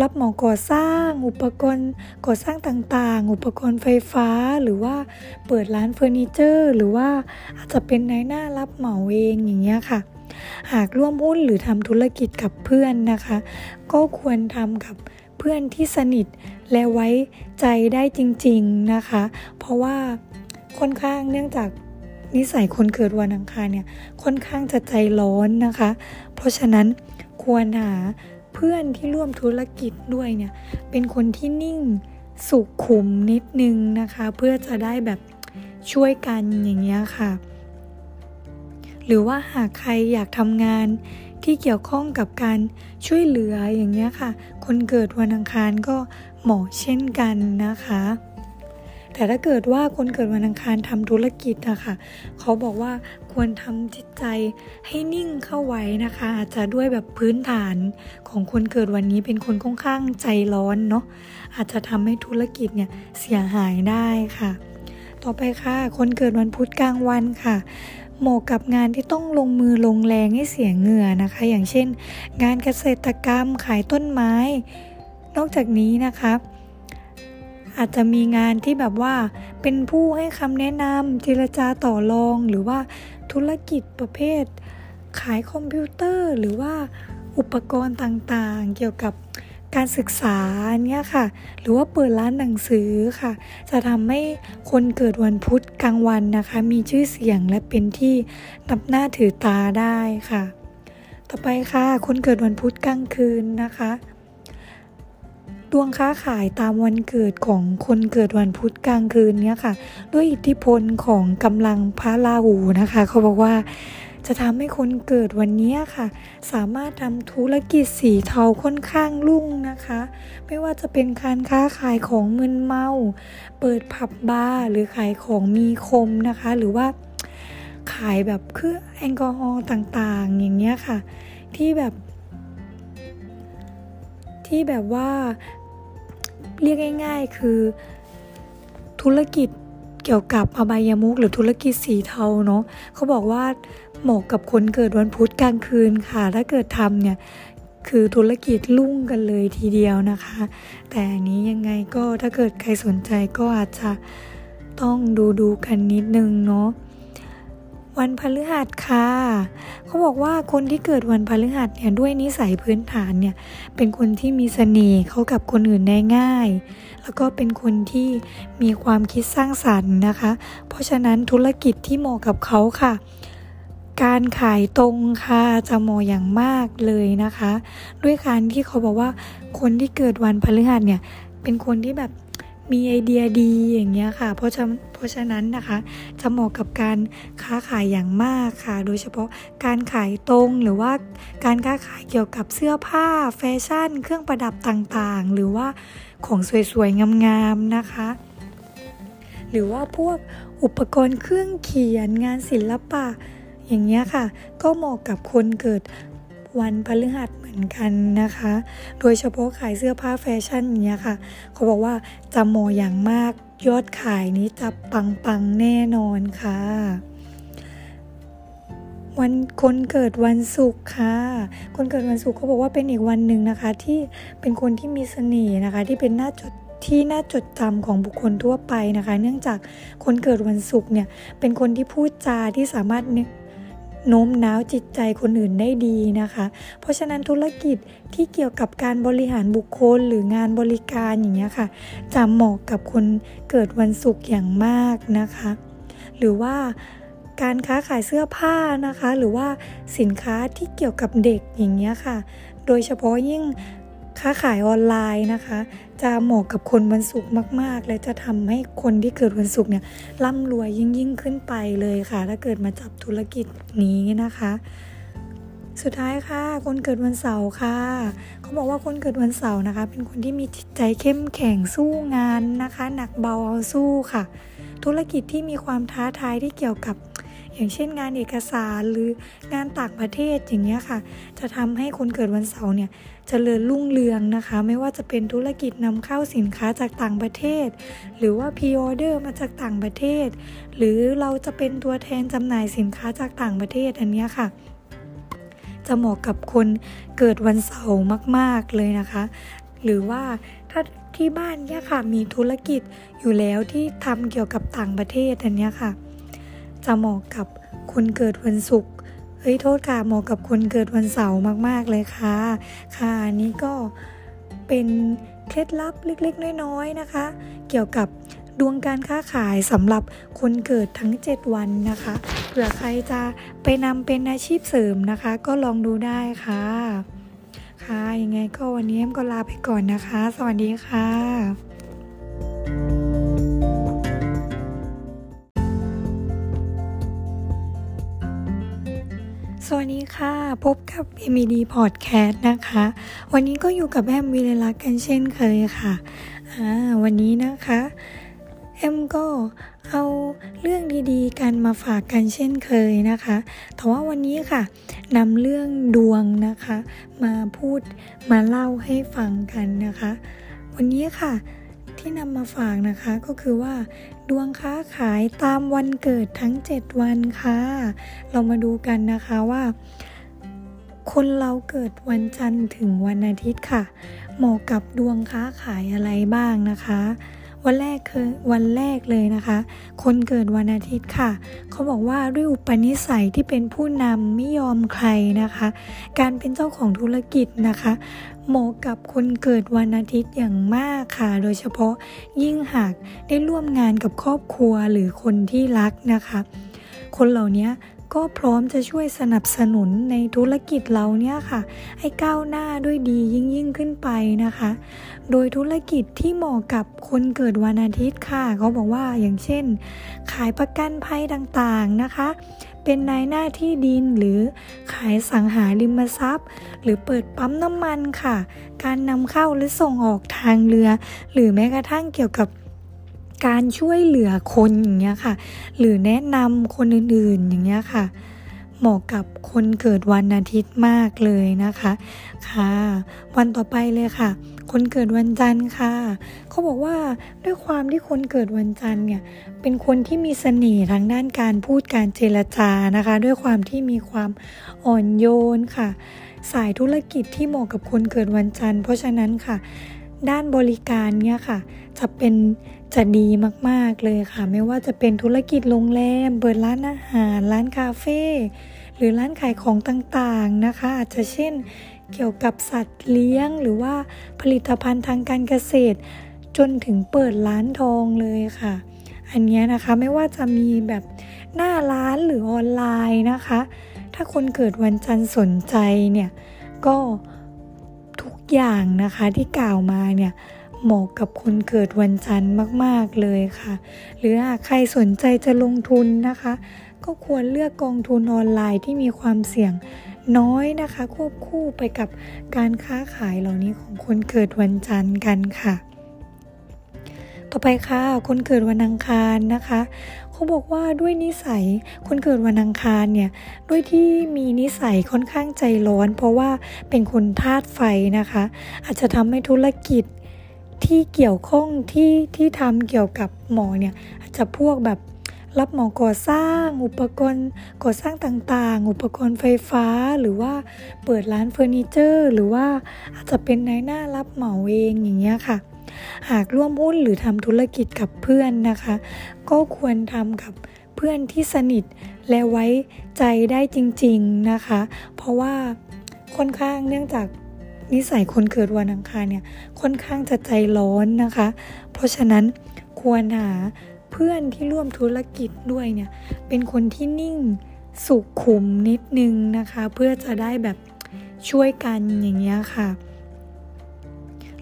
รับหมาก่อสร้าง อุปกรณ์ก่อสร้างต่างๆ อุปกรณ์ไฟฟ้าหรือว่าเปิดร้านเฟอร์นิเจอร์ หรือว่าอาจจะเป็นนายหน้ารับเหมาเองอย่างเงี้ยค่ะ หากร่วมหุ้นหรือทำธุรกิจกับเพื่อนนะคะ ก็ควรทำกับเพื่อนที่สนิทและไว้ใจได้จริง ๆนะคะ เพราะว่าค่อนข้างเนื่องจาก นิสัยคนเกิดวันอังคารเนี่ยค่อนข้างจะใจร้อนนะคะ เพราะฉะนั้นควรหาเพื่อนที่ร่วมธุรกิจด้วยเนี่ยเป็นคนที่นิ่งสุขุมนิดนึงนะคะ เพื่อจะได้แบบช่วยกันอย่างเงี้ยค่ะ หรือว่าหากใครอยากทำงานที่เกี่ยวข้องกับการช่วยเหลืออย่างเงี้ยค่ะ คนเกิดวันอังคารก็เหมาะเช่นกันนะคะ แต่ถ้าเกิดว่าคนเกิดวันอังคารทำธุรกิจนะคะเขาบอกว่าควรทำจิตใจให้นิ่งเข้าไว้นะคะ อาจจะด้วยแบบพื้นฐานของคนเกิดวันนี้เป็นคนค่อนข้างใจร้อนเนาะอาจจะทำให้ธุรกิจเนี่ยเสียหายได้ค่ะ ต่อไปค่ะ คนเกิดวันพุธกลางวันค่ะเหมาะกับงานที่ต้องลงมือลงแรงให้เสียเหงื่อนะคะ อย่างเช่น งานเกษตรกรรมขายต้นไม้ นอกจากนี้นะคะ อาจจะมีงานที่แบบว่า เป็นผู้ให้คำแนะนำเจรจาต่อรอง หรือว่าธุรกิจประเภท ขายคอมพิวเตอร์ หรือว่าอุปกรณ์ต่างๆ เกี่ยวกับการศึกษาเนี้ยค่ะ หรือว่าเปิดร้านหนังสือค่ะ จะทำให้คนเกิดวันพุธกลางวันนะคะ มีชื่อเสียงและเป็นที่นับหน้าถือตาได้ค่ะ ต่อไปค่ะ คนเกิดวันพุธกลางคืนนะคะ ดวงค้าขายตามวันเกิดของคนเกิดวันพุธกลางคืนเนี้ยค่ะ ด้วยอิทธิพลของกำลังพระราหูนะคะ เขาบอกว่าจะทำให้คนเกิดวันนี้ค่ะ สามารถทำธุรกิจสีเทาค่อนข้างรุ่งนะคะ ไม่ว่าจะเป็นการค้าขายของมึนเมา เปิดผับบาร์หรือขายของมีคมนะคะ หรือว่าขายแบบเครื่องแอลกอฮอล์ต่างๆ อย่างเงี้ยค่ะ ที่แบบ ที่แบบว่า เรียกง่าย ๆ คือ ธุรกิจเกี่ยวกับอบายามุกหรือธุรกิจสีเทาเนาะเขาบอกว่าเหมาะกับคนเกิดวันพุธกลางคืนค่ะ ถ้าเกิดทำเนี่ยคือธุรกิจลุ่งกันเลยทีเดียวนะคะ แต่อันนี้ยังไงก็ถ้าเกิดใครสนใจก็อาจจะต้องดูดูกันนิดนึงเนาะ วันพฤหัสค่ะ เขาบอกว่าคนที่เกิดวันพฤหัสเนี่ยด้วยนิสัยพื้นฐานเนี่ยเป็นคนที่มีเสน่ห์เข้ากับคนอื่นได้ง่าย แล้วก็เป็นคนที่มีความคิดสร้างสรรค์นะคะ เพราะฉะนั้นธุรกิจที่เหมาะกับเขาค่ะ การขายตรงค่ะจะเหมาะอย่างมากเลยนะคะ ด้วยการที่เขาบอกว่าคนที่เกิดวันพฤหัสเนี่ยเป็นคนที่แบบ มีไอเดียดีอย่างเงี้ยค่ะ เพราะฉะเพราะฉะนั้นนะคะ จะเหมาะกับการค้าขายอย่างมากค่ะ โดยเฉพาะการขายตรงหรือว่าการค้าขายเกี่ยวกับเสื้อผ้าแฟชั่น เครื่องประดับต่างๆ หรือว่าของสวยๆ งามๆนะคะ หรือว่าพวกอุปกรณ์เครื่องเขียนงานศิลปะ อย่างเงี้ยค่ะ ก็เหมาะกับคนเกิดวันพฤหัส มือนกันนะคะ โดยเฉพาะขายเสื้อผ้าแฟชั่นอย่างเงี้ยค่ะ เขาบอกว่าจะเหมอย่างมากยอดขายนี้จะปังๆแน่นอนค่ะ วันคนเกิดวันศุกร์ค่ะ คนเกิดวันศุกร์เขาบอกว่าเป็นอีกวันหนึ่งนะคะ ที่เป็นคนที่มีเสน่ห์นะคะ ที่เป็นหน้าจดที่น่าจดจำของบุคคลทั่วไปนะคะ เนื่องจากคนเกิดวันศุกร์เนี่ยเป็นคนที่พูดจาที่สามารถ โน้มน้าวจิตใจคนอื่นได้ดีนะคะ เพราะฉะนั้นธุรกิจที่เกี่ยวกับการบริหารบุคคลหรืองานบริการอย่างเงี้ยค่ะ จะเหมาะกับคนเกิดวันศุกร์อย่างมากนะคะ หรือว่าการค้าขายเสื้อผ้านะคะ หรือว่าสินค้าที่เกี่ยวกับเด็กอย่างเงี้ยค่ะ โดยเฉพาะยิ่ง ค้าขายออนไลน์นะคะ จะเหมาะกับคนวันศุกร์มาก ๆ และจะทำให้คนที่เกิดวันศุกร์เนี่ยร่ำรวยยิ่งยิ่งขึ้นไปเลยค่ะ ถ้าเกิดมาจับธุรกิจนี้นะคะ สุดท้ายค่ะ คนเกิดวันเสาร์ค่ะ เขาบอกว่าคนเกิดวันเสาร์นะคะ เป็นคนที่มีจิตใจเข้มแข็งสู้งานนะคะ หนักเบาเอาสู้ค่ะ ธุรกิจที่มีความท้าทายที่เกี่ยวกับอย่างเช่นงานเอกสารหรืองานต่างประเทศอย่างเงี้ยค่ะ จะทำให้คนเกิดวันเสาร์เนี่ย เจริญรุ่งเรืองนะคะ ไม่ว่าจะเป็นธุรกิจนำเข้าสินค้าจากต่างประเทศ หรือว่าพรีออเดอร์มาจากต่างประเทศ หรือเราจะเป็นตัวแทนจำหน่ายสินค้าจากต่างประเทศอันนี้ค่ะ จะเหมาะกับคนเกิดวันเสาร์มากๆเลยนะคะ หรือว่าถ้าที่บ้านเนี่ยค่ะมีธุรกิจอยู่แล้วที่ทำเกี่ยวกับต่างประเทศอันนี้ค่ะ จะเหมาะกับคนเกิดวันศุกร์ เฮ้ยโทษค่ะเหมาะกับคนเกิดวันเสาร์มาก ๆ เลยค่ะ ค่ะนี้ก็เป็นเคล็ดลับเล็ก ๆ น้อย ๆ นะคะ เกี่ยวกับดวงการค้าขายสำหรับคนเกิดทั้ง 7 วันนะคะเผื่อใครจะไปนำเป็นอาชีพเสริมนะคะ ก็ลองดูได้ค่ะ ค่ะยังไงก็วันนี้เอ็มก็ลาไปก่อนนะคะ สวัสดีค่ะ สวัสดีค่ะ พบกับ MED Podcast นะคะ วันนี้ก็อยู่กับแอมวิเลลักกันเช่นเคยค่ะวันนี้นะคะ แอมก็เอาเรื่องดีๆ กันมาฝากกันเช่นเคยนะคะ แต่ว่าวันนี้ค่ะนำเรื่องดวงนะคะ มาพูดมาเล่าให้ฟังกันนะคะ วันนี้ค่ะ ที่นำมาฝากนะคะก็คือว่า ดวงค้าขายตามวันเกิดทั้ง 7 วันค่ะ เรามาดูกันนะคะว่า คนเราเกิดวันจันทร์ถึงวันอาทิตย์ค่ะ เหมาะกับดวงค้าขายอะไรบ้างนะคะวันแรกคือวันแรกเลยนะคะ คนเกิดวันอาทิตย์ค่ะ เขาบอกว่าด้วยอุปนิสัยที่เป็นผู้นำไม่ยอมใครนะคะ การเป็นเจ้าของธุรกิจนะคะ เหมาะกับคนเกิดวันอาทิตย์อย่างมากค่ะ โดยเฉพาะยิ่งหากได้ร่วมงานกับครอบครัวหรือคนที่รักนะคะ คนเหล่านี้ก็พร้อมจะช่วยสนับสนุนในธุรกิจเราเนี่ยค่ะ ให้ก้าวหน้าด้วยดียิ่งยิ่งขึ้นไปนะคะ โดยธุรกิจที่เหมาะกับคนเกิดวันอาทิตย์ค่ะเขาบอกว่าอย่างเช่น ขายประกันภัยต่างๆนะคะ เป็นนายหน้าที่ดินหรือขายสังหาริมทรัพย์ หรือเปิดปั๊มน้ำมันค่ะ การนำเข้าหรือส่งออกทางเรือ หรือแม้กระทั่งเกี่ยวกับการช่วยเหลือคนอย่างเงี้ยค่ะ หรือแนะนำคนอื่นๆอย่างเงี้ยค่ะ เหมาะกับคนเกิดวันอาทิตย์มากเลยนะคะค่ะ วันต่อไปเลยค่ะ คนเกิดวันจันทร์ค่ะ เขาบอกว่าด้วยความที่คนเกิดวันจันทร์เนี่ยเป็นคนที่มีเสน่ห์ทางด้านการพูดการเจรจานะคะ ด้วยความที่มีความอ่อนโยนค่ะ สายธุรกิจที่เหมาะกับคนเกิดวันจันทร์ เพราะฉะนั้นค่ะ ด้านบริการเนี่ยค่ะ จะเป็น จะดีมากๆเลยค่ะ ไม่ว่าจะเป็นธุรกิจโรงแรม เปิดร้านอาหาร ร้านคาเฟ่หรือร้านขายของต่างๆนะคะ อาจจะเช่นเกี่ยวกับสัตว์เลี้ยงหรือว่าผลิตภัณฑ์ทางการเกษตร จนถึงเปิดร้านทองเลยค่ะ อันนี้นะคะไม่ว่าจะมีแบบหน้าร้านหรือออนไลน์นะคะ ถ้าคนเกิดวันจันทร์สนใจเนี่ยก็ทุกอย่างนะคะที่กล่าวมาเนี่ย เหมาะกับคนเกิดวันจันทร์มาก ๆ เลยค่ะ หรือหากใครสนใจจะลงทุนนะคะ ก็ควรเลือกกองทุนออนไลน์ที่มีความเสี่ยงน้อยนะคะ ควบคู่ไปกับการค้าขายเหล่านี้ของคนเกิดวันจันทร์กันค่ะ ต่อไปค่ะ คนเกิดวันอังคารนะคะเขาบอกว่าด้วยนิสัยคนเกิดวันอังคารเนี่ยด้วยที่มีนิสัยค่อนข้างใจร้อน เพราะว่าเป็นคนธาตุไฟนะคะ อาจจะทำให้ธุรกิจ ที่เกี่ยวข้องที่ที่ทำเกี่ยวกับหมอเนี่ยอาจจะพวกแบบรับหมาก่อสร้างอุปกรณ์ก่อสร้างต่างๆ อุปกรณ์ไฟฟ้าหรือว่าเปิดร้านเฟอร์นิเจอร์ หรือว่าอาจจะเป็นนายหน้ารับเหมาเองอย่างเงี้ยค่ะ หากร่วมหุ้นหรือทำธุรกิจกับเพื่อนนะคะ ก็ควรทำกับเพื่อนที่สนิทและไว้ใจได้จริง ๆนะคะ เพราะว่าค่อนข้างเนื่องจาก นิสัยคนเกิดวันอังคารเนี่ยค่อนข้างจะใจร้อนนะคะ เพราะฉะนั้นควรหาเพื่อนที่ร่วมธุรกิจด้วยเนี่ยเป็นคนที่นิ่งสุขุมนิดนึงนะคะ เพื่อจะได้แบบช่วยกันอย่างเงี้ยค่ะ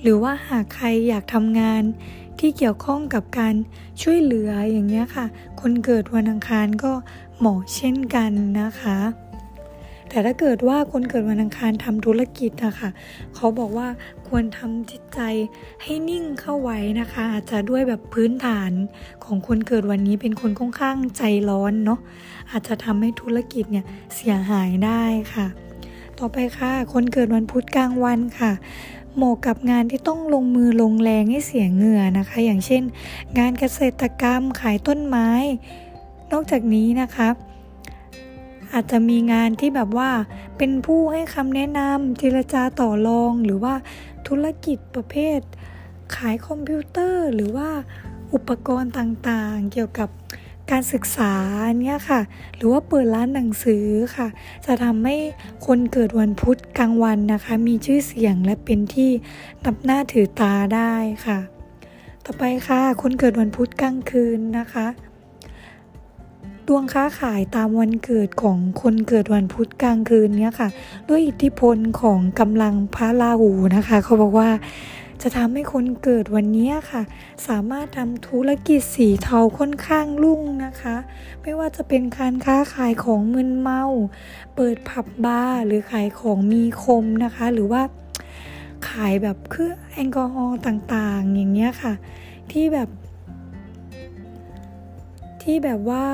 หรือว่าหากใครอยากทำงานที่เกี่ยวข้องกับการช่วยเหลืออย่างเงี้ยค่ะ คนเกิดวันอังคารก็เหมาะเช่นกันนะคะ แต่ถ้าเกิดว่าคนเกิดวันอังคารทำธุรกิจนะคะเขาบอกว่าควรทำจิตใจให้นิ่งเข้าไว้นะคะ อาจจะด้วยแบบพื้นฐานของคนเกิดวันนี้เป็นคนค่อนข้างใจร้อนเนาะอาจจะทำให้ธุรกิจเนี่ยเสียหายได้ค่ะ ต่อไปค่ะ คนเกิดวันพุธกลางวันค่ะเหมาะกับงานที่ต้องลงมือลงแรงให้เสียเหงื่อนะคะ อย่างเช่น งานเกษตรกรรมขายต้นไม้ นอกจากนี้นะคะ อาจจะมีงานที่แบบว่าเป็นผู้ให้คำแนะนำเจรจาต่อรองหรือว่าธุรกิจประเภท ขายคอมพิวเตอร์หรือว่าอุปกรณ์ต่างๆ เกี่ยวกับการศึกษาเนี่ยค่ะ หรือว่าเปิดร้านหนังสือค่ะ จะทำให้คนเกิดวันพุธกลางวันนะคะ มีชื่อเสียงและเป็นที่นับหน้าถือตาได้ค่ะ ต่อไปค่ะ คนเกิดวันพุธกลางคืนนะคะ ดวงค้าขายตามวันเกิดของคนเกิดวันพุธกลางคืนเนี้ยค่ะ ด้วยอิทธิพลของกำลังพระราหูนะคะ เขาบอกว่าจะทำให้คนเกิดวันนี้ค่ะ สามารถทำธุรกิจสีเทาค่อนข้างรุ่งนะคะ ไม่ว่าจะเป็นการค้าขายของมึนเมา เปิดผับบาร์หรือขายของมีคมนะคะ หรือว่าขายแบบเครื่องแอลกอฮอล์ต่างๆ อย่างเงี้ยค่ะ ที่แบบ ที่แบบว่า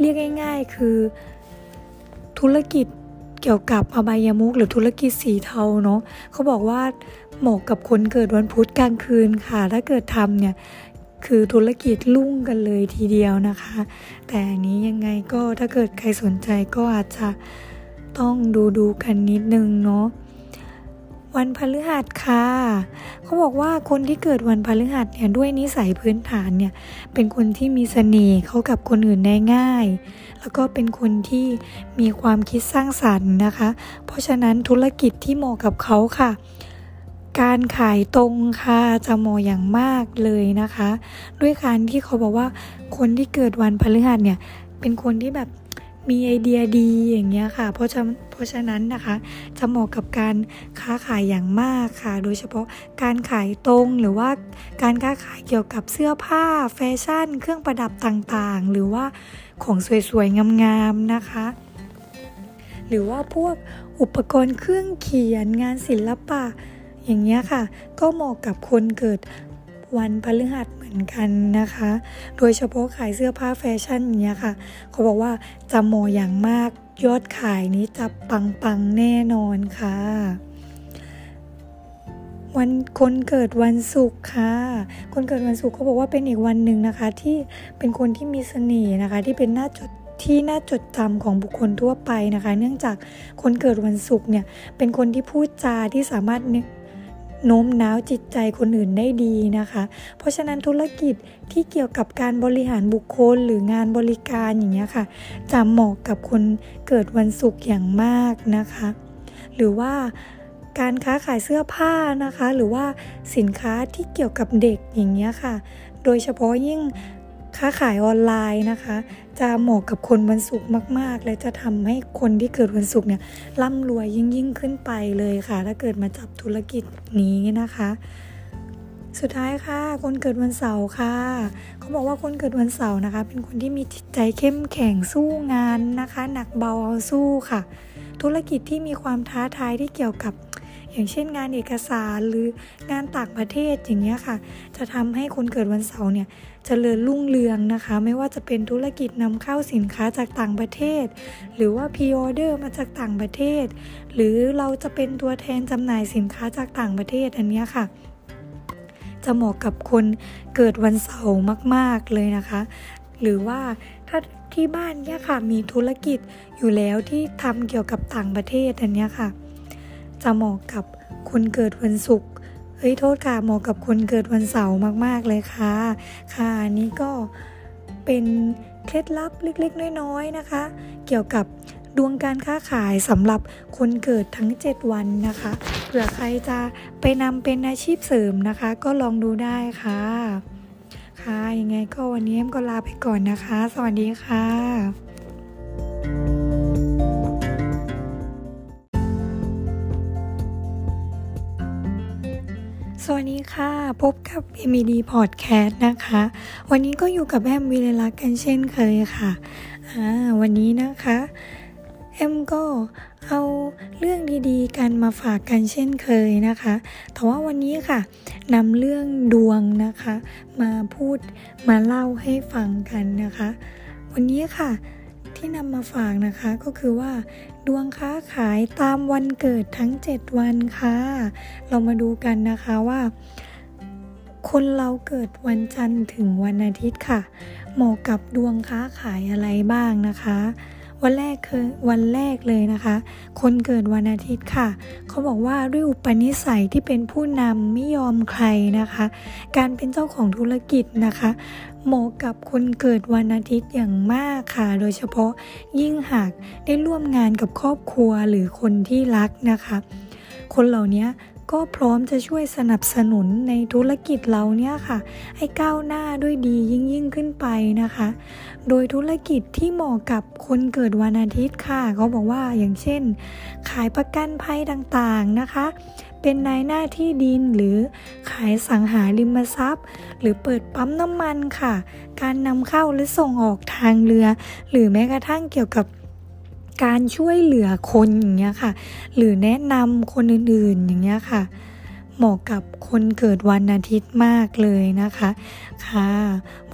เรียกง่าย ๆ คือธุรกิจเกี่ยวกับอบายามุกหรือธุรกิจสีเทาเนาะเขาบอกว่าเหมาะกับคนเกิดวันพุธกลางคืนค่ะ ถ้าเกิดทำเนี่ยคือธุรกิจลุ่งกันเลยทีเดียวนะคะ แต่อันนี้ยังไงก็ถ้าเกิดใครสนใจก็อาจจะต้องดูดูกันนิดนึงเนาะ วันพฤหัสค่ะเขาบอกว่าคนที่เกิดวันพฤหัสเนี่ยด้วยนิสัยพื้นฐานเนี่ยเป็นคนที่มีเสน่ห์เข้ากับคนอื่นได้ง่าย แล้วก็เป็นคนที่มีความคิดสร้างสรรค์นะคะ เพราะฉะนั้นธุรกิจที่เหมาะกับเขาค่ะ การขายตรงค่ะจะเหมาะอย่างมากเลยนะคะ ด้วยการที่เขาบอกว่าคนที่เกิดวันพฤหัสเนี่ยเป็นคนที่แบบมีไอเดียดีอย่างเงี้ยค่ะ เพราะฉะเพ ราะฉะนั้นนะคะจะเหมาะกับการค้าขายอย่างมากค่ะ โดยเฉพาะการขายตรงหรือว่าการค้าขายเกี่ยวกับเสื้อผ้าแฟชั่น เครื่องประดับต่างๆ หรือว่าของสวยๆงามๆนะคะ หรือว่าพวกอุปกรณ์เครื่องเขียนงานศิลปะ อย่างเงี้ยค่ะ ก็เหมาะกับคนเกิดวันพฤหัสเหมือนกันนะคะ โดยเฉพาะขายเสื้อผ้าแฟชั่นเนี้ยค่ะ เขาบอกว่าจะโมอย่างมาก ยอดขายนี้จะปังๆแน่นอนค่ะ วันคนเกิดวันศุกร์ค่ะ คนเกิดวันศุกร์เขาบอกว่าเป็นอีกวันหนึ่งนะคะ ที่เป็นคนที่มีเสน่ห์นะคะ ที่เป็นหน้าจดที่น่าจดจำของบุคคลทั่วไปนะคะ เนื่องจากคนเกิดวันศุกร์เนี่ยเป็นคนที่พูดจาที่สามารถ โน้มน้าวจิตใจคนอื่นได้ดีนะคะ เพราะฉะนั้นธุรกิจที่เกี่ยวกับการบริหารบุคคลหรืองานบริการอย่างเงี้ยค่ะ จะเหมาะกับคนเกิดวันศุกร์อย่างมากนะคะ หรือว่าการค้าขายเสื้อผ้านะคะ หรือว่าสินค้าที่เกี่ยวกับเด็กอย่างเงี้ยค่ะ โดยเฉพาะยิ่งค้าขายออนไลน์นะคะ จะเหมาะกับคนวันศุกร์มาก ๆ และจะทำให้คนที่เกิดวันศุกร์เนี่ยร่ำรวยยิ่งยิ่งขึ้นไปเลยค่ะ ถ้าเกิดมาจับธุรกิจนี้นะคะ สุดท้ายค่ะ คนเกิดวันเสาร์ค่ะเขาบอกว่าคนเกิดวันเสาร์นะคะ เป็นคนที่มีจิตใจเข้มแข็งสู้งานนะคะ หนักเบาเอาสู้ค่ะ ธุรกิจที่มีความท้าทายที่เกี่ยวกับอย่างเช่นงานเอกสารหรืองานต่างประเทศอย่างเงี้ยค่ะ จะทำให้คนเกิดวันเสาร์เนี่ย เจริญรุ่งเรืองนะคะ ไม่ว่าจะเป็นธุรกิจนำเข้าสินค้าจากต่างประเทศ หรือว่าพรีออเดอร์มาจากต่างประเทศ หรือเราจะเป็นตัวแทนจำหน่ายสินค้าจากต่างประเทศอันนี้ค่ะ จะเหมาะกับคนเกิดวันเสาร์มาก ๆเลยนะคะ หรือว่าถ้าที่บ้านเนี่ยค่ะมีธุรกิจอยู่แล้วที่ทำเกี่ยวกับต่างประเทศอันนี้ค่ะ จะเหมาะกับคนเกิดวันศุกร์ เฮ้ยโทษค่ะเหมาะกับคนเกิดวันเสาร์มาก ๆ เลยค่ะ ค่ะอันนี้ก็เป็นเคล็ดลับเล็ก ๆ น้อย ๆ นะคะ เกี่ยวกับดวงการค้าขายสำหรับคนเกิดทั้ง 7 วันนะคะเผื่อใครจะไปนำเป็นอาชีพเสริมนะคะ ก็ลองดูได้ค่ะ ค่ะยังไงก็วันนี้เอ็มก็ลาไปก่อนนะคะ สวัสดีค่ะส วัสดีค่ะ พบกับ MED Podcast นะคะ วันนี้ก็อยู่กับแอมวิเลลักกันเช่นเคยค่ะวันนี้นะคะแอมก็เอาเรื่องดีๆ กันมาฝากกันเช่นเคยนะคะ แต่ว่าวันนี้ค่ะนำเรื่องดวงนะคะ มาพูดมาเล่าให้ฟังกันนะคะ วันนี้ค่ะที่นำมาฝากนะคะก็คือว่า ดวงค้าขายตามวันเกิดทั้ง 7 วันค่ะ เรามาดูกันนะคะว่า คนเราเกิดวันจันทร์ถึงวันอาทิตย์ค่ะ เหมาะกับดวงค้าขายอะไรบ้างนะคะวันแรกคือวันแรกเลยนะคะ คนเกิดวันอาทิตย์ค่ะ เขาบอกว่าด้วยอุปนิสัยที่เป็นผู้นำไม่ยอมใครนะคะ การเป็นเจ้าของธุรกิจนะคะ เหมาะกับคนเกิดวันอาทิตย์อย่างมากค่ะ โดยเฉพาะยิ่งหากได้ร่วมงานกับครอบครัวหรือคนที่รักนะคะ คนเหล่านี้ก็พร้อมจะช่วยสนับสนุนในธุรกิจเราเนี่ยค่ะ ให้ก้าวหน้าด้วยดียิ่งยิ่งขึ้นไปนะคะ โดยธุรกิจที่เหมาะกับคนเกิดวันอาทิตย์ค่ะเขาบอกว่าอย่างเช่น ขายประกันภัยต่างๆนะคะ เป็นนายหน้าที่ดินหรือขายสังหาริมทรัพย์ หรือเปิดปั๊มน้ำมันค่ะ การนำเข้าหรือส่งออกทางเรือ หรือแม้กระทั่งเกี่ยวกับการช่วยเหลือคนอย่างเงี้ยค่ะ หรือแนะนำคนอื่นๆอย่างเงี้ยค่ะเหมาะกับคนเกิดวันอาทิตย์มากเลยนะคะ ค่ะ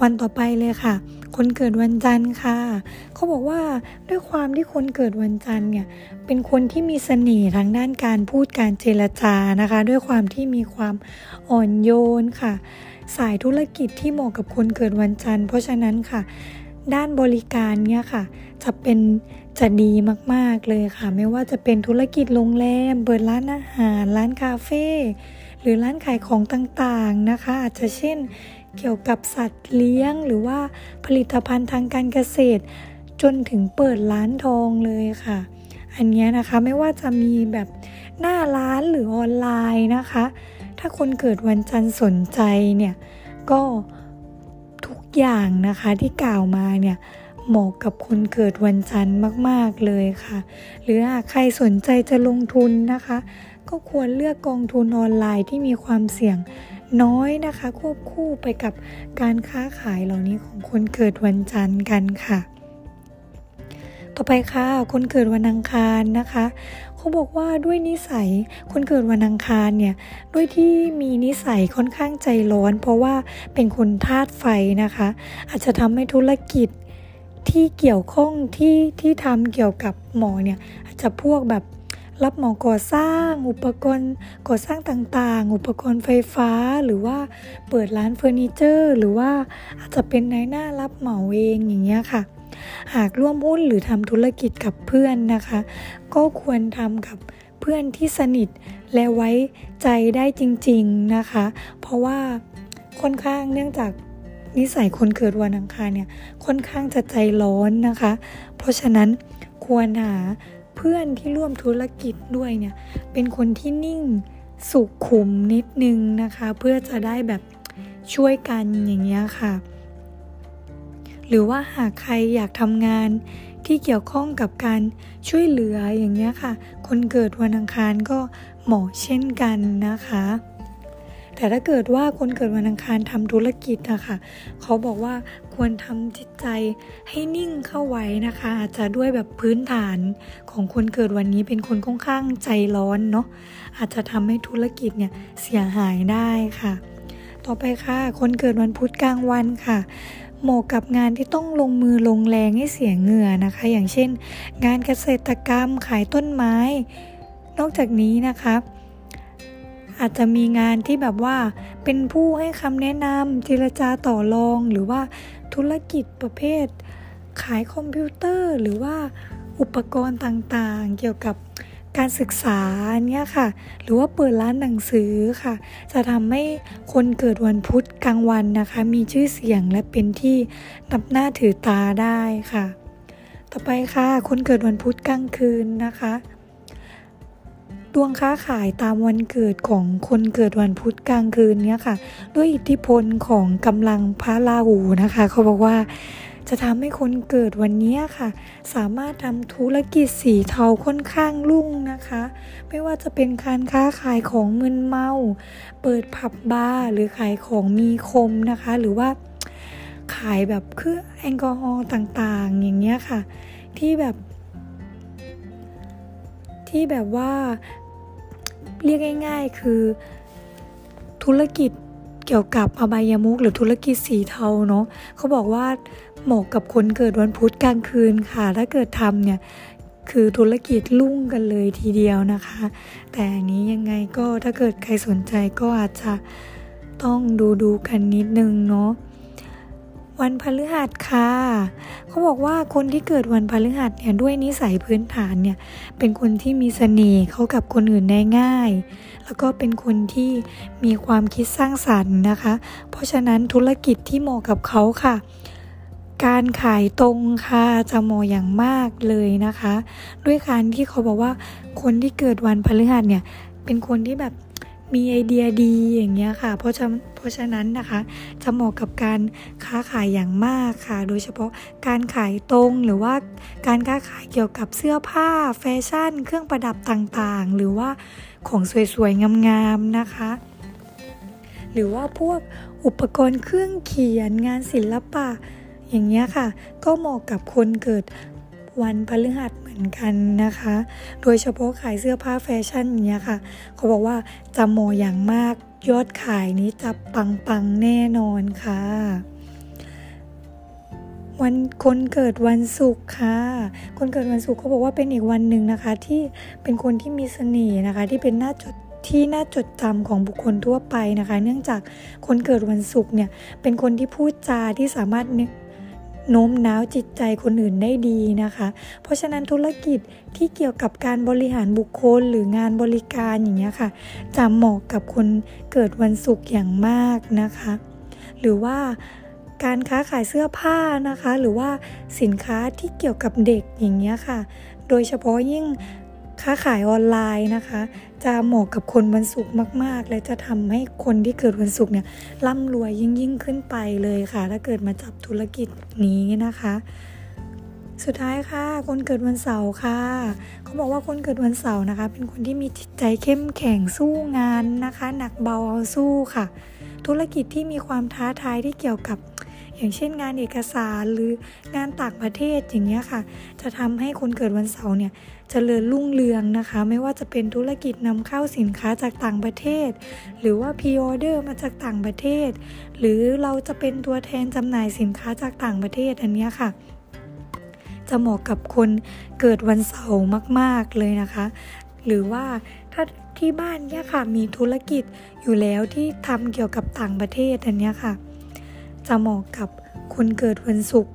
วันต่อไปเลยค่ะ คนเกิดวันจันทร์ค่ะ เขาบอกว่าด้วยความที่คนเกิดวันจันทร์เนี่ย เป็นคนที่มีเสน่ห์ทางด้านการพูดการเจรจานะคะ ด้วยความที่มีความอ่อนโยนค่ะ สายธุรกิจที่เหมาะกับคนเกิดวันจันทร์ เพราะฉะนั้นค่ะ ด้านบริการเนี่ยค่ะ จะเป็นจะดีมากๆเลยค่ะ ไม่ว่าจะเป็นธุรกิจโรงแรมเปิดร้านอาหาร ร้านคาเฟ่หรือร้านขายของต่างๆนะคะ อาจจะเช่น เกี่ยวกับสัตว์เลี้ยงหรือว่าผลิตภัณฑ์ทางการเกษตร จนถึงเปิดร้านทองเลยค่ะ อันนี้นะคะไม่ว่าจะมีแบบหน้าร้านหรือออนไลน์นะคะ ถ้าคนเกิดวันจันทร์สนใจเนี่ยก็ทุกอย่างนะคะที่กล่าวมาเนี่ยเหมาะกับคนเกิดวันจันทร์มาก ๆ เลยค่ะ หรือหากใครสนใจจะลงทุนนะคะ ก็ควรเลือกกองทุนออนไลน์ที่มีความเสี่ยง น้อยนะคะ ควบคู่ไปกับการค้าขายเหล่านี้ของคนเกิดวันจันทร์กันค่ะ ต่อไปค่ะ คนเกิดวันอังคารนะคะเขาบอกว่าด้วยนิสัยคนเกิดวันอังคารเนี่ยด้วยที่มีนิสัยค่อนข้างใจร้อน เพราะว่าเป็นคนธาตุไฟนะคะ อาจจะทำให้ธุรกิจที่เกี่ยวข้องที่ที่ทำเกี่ยวกับหมอเนี่ยอาจจะพวกแบบ รับเหมอก่อสร้าง อุปกรณ์ก่อสร้างต่างๆ อุปกรณ์ไฟฟ้าหรือว่าเปิดร้านเฟอร์นิเจอร์ หรือว่าอาจจะเป็นนายหน้ารับเหมาเองอย่างเงี้ยค่ะ หากร่วมหุ้นหรือทำธุรกิจกับเพื่อนนะคะ ก็ควรทำกับเพื่อนที่สนิทและไว้ใจได้จริงๆนะคะ เพราะว่าค่อนข้างเนื่องจากนิสัยคนเกิดวันอังคารเนี่ยค่อนข้างจะใจร้อนนะคะ เพราะฉะนั้นควรหา เพื่อนที่ร่วมธุรกิจด้วยเนี่ย เป็นคนที่นิ่งสุขุมนิดนึงนะคะ เพื่อจะได้แบบช่วยกันอย่างเงี้ยค่ะ หรือว่าหากใครอยากทำงานที่เกี่ยวข้องกับการช่วยเหลืออย่างเงี้ยค่ะ คนเกิดวันอังคารก็เหมาะเช่นกันนะคะ แต่ถ้าเกิดว่าคนเกิดวันอังคารทำธุรกิจนะคะเขาบอกว่าควรทำจิตใจให้นิ่งเข้าไว้นะคะ อาจจะด้วยแบบพื้นฐานของคนเกิดวันนี้เป็นคนค่อนข้างใจร้อนเนาะอาจจะทำให้ธุรกิจเนี่ยเสียหายได้ค่ะ ต่อไปค่ะ คนเกิดวันพุธกลางวันค่ะเหมาะกับงานที่ต้องลงมือลงแรงให้เสียเหงื่อนะคะ อย่างเช่น งานเกษตรกรรมขายต้นไม้ นอกจากนี้นะคะ อาจจะมีงานที่แบบว่าเป็นผู้ให้คำแนะนำเจรจาต่อรอง หรือว่าธุรกิจประเภท ขายคอมพิวเตอร์ หรือว่าอุปกรณ์ต่างๆ เกี่ยวกับการศึกษาเนี้ยค่ะ หรือว่าเปิดร้านหนังสือค่ะ จะทำให้คนเกิดวันพุธกลางวันนะคะ มีชื่อเสียงและเป็นที่นับหน้าถือตาได้ค่ะ ต่อไปค่ะ คนเกิดวันพุธกลางคืนนะคะ ดวงค้าขายตามวันเกิดของคนเกิดวันพุธกลางคืนเนี้ยค่ะ ด้วยอิทธิพลของกำลังพระราหูนะคะ เขาบอกว่าจะทำให้คนเกิดวันนี้ค่ะ สามารถทำธุรกิจสีเทาค่อนข้างรุ่งนะคะ ไม่ว่าจะเป็นการค้าขายของมึนเมา เปิดผับบาร์หรือขายของมีคมนะคะ หรือว่าขายแบบเครื่องแอลกอฮอล์ต่างๆ อย่างเงี้ยค่ะ ที่แบบ ที่แบบว่า เรียกง่าย ๆ คือ ธุรกิจเกี่ยวกับอบายามุกหรือธุรกิจสีเทาเนาะเขาบอกว่าเหมาะกับคนเกิดวันพุธกลางคืนค่ะ ถ้าเกิดทำเนี่ยคือธุรกิจลุ่งกันเลยทีเดียวนะคะ แต่นี้ยังไงก็ถ้าเกิดใครสนใจก็อาจจะต้องดูดูกันนิดนึงเนาะ วันพฤหัสค่ะเขาบอกว่าคนที่เกิดวันพฤหัสเนี่ยด้วยนิสัยพื้นฐานเนี่ยเป็นคนที่มีเสน่ห์เขากับคนอื่นได้ง่าย แล้วก็เป็นคนที่มีความคิดสร้างสรรค์นะคะ เพราะฉะนั้นธุรกิจที่เหมาะกับเขาค่ะ การขายตรงค่ะจะเหมาะอย่างมากเลยนะคะ ด้วยการที่เขาบอกว่าคนที่เกิดวันพฤหัสเนี่ยเป็นคนที่แบบ มีไอเดียดีอย่างเงี้ยค่ะ เพราะฉะเพราะฉะนั้นนะคะจะเหมาะกับการค้าขายอย่างมากค่ะ โดยเฉพาะการขายตรงหรือว่าการค้าขายเกี่ยวกับเสื้อผ้าแฟชั่น เครื่องประดับต่างๆ หรือว่าของสวยๆงามๆนะคะ หรือว่าพวกอุปกรณ์เครื่องเขียนงานศิลปะ อย่างเงี้ยค่ะ ก็เหมาะกับคนเกิดวันพฤหัสเหม อนกันนะคะ โดยเฉพาะขายเสื้อผ้าแฟชั่นเนี้ยค่ะ เขาบอกว่าจะโมอย่างมาก ยอดขายนี้จะปังปังแน่นอนค่ะวันคนเกิดวันศุกร์ค่ะ คนเกิดวันศุกร์เขาบอกว่าเป็นอีกวันหนึ่งนะคะ ที่เป็นคนที่มีเสน่ห์นะคะ ที่เป็นหน้าจดที่น่าจดจำของบุคคลทั่วไปนะคะ เนื่องจากคนเกิดวันศุกร์เนี่ยเป็นคนที่พูดจาที่สามารถ โน้มน้าวจิตใจคนอื่นได้ดีนะคะ เพราะฉะนั้นธุรกิจที่เกี่ยวกับการบริหารบุคคลหรืองานบริการอย่างเงี้ยค่ะ จะเหมาะกับคนเกิดวันศุกร์อย่างมากนะคะ หรือว่าการค้าขายเสื้อผ้านะคะ หรือว่าสินค้าที่เกี่ยวกับเด็กอย่างเงี้ยค่ะ โดยเฉพาะยิ่ง ค้าขายออนไลน์นะคะ จะเหมาะกับคนวันศุกร์มาก ๆ และจะทำให้คนที่เกิดวันศุกร์เนี่ยร่ำรวยยิ่งยิ่งขึ้นไปเลยค่ะ ถ้าเกิดมาจับธุรกิจนี้นะคะ สุดท้ายค่ะ คนเกิดวันเสาร์ค่ะเขาบอกว่าคนเกิดวันเสาร์นะคะ เป็นคนที่มีจิตใจเข้มแข็งสู้งานนะคะ หนักเบาเอาสู้ค่ะ ธุรกิจที่มีความท้าทายที่เกี่ยวกับอย่างเช่นงานเอกสารหรืองานต่างประเทศอย่างเงี้ยค่ะ จะทำให้คนเกิดวันเสาร์เนี่ย เจริญรุ่งเรืองนะคะ ไม่ว่าจะเป็นธุรกิจนำเข้าสินค้าจากต่างประเทศ หรือว่า pre-order มาจากต่างประเทศ หรือเราจะเป็นตัวแทนจำหน่ายสินค้าจากต่างประเทศอันนี้ค่ะ จะเหมาะกับคนเกิดวันเสาร์มาก ๆ เลยนะคะ หรือว่าถ้าที่บ้านเนี่ยค่ะมีธุรกิจอยู่แล้วที่ทำเกี่ยวกับต่างประเทศอันนี้ค่ะ จะเหมาะกับคนเกิดวันศุกร์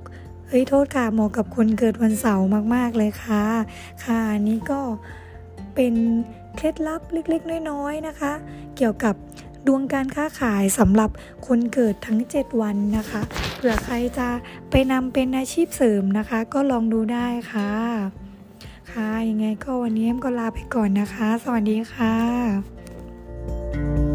เฮ้ยโทษค่ะเหมาะกับคนเกิดวันเสาร์มาก ๆ เลยค่ะ ค่ะนี้ก็เป็นเคล็ดลับเล็ก ๆ น้อย ๆ นะคะ เกี่ยวกับดวงการค้าขายสำหรับคนเกิดทั้ง 7 วันนะคะ เผื่อใครจะไปนำเป็นอาชีพเสริมนะคะ ก็ลองดูได้ค่ะ ค่ะยังไงก็วันนี้เอ็มก็ลาไปก่อนนะคะ สวัสดีค่ะ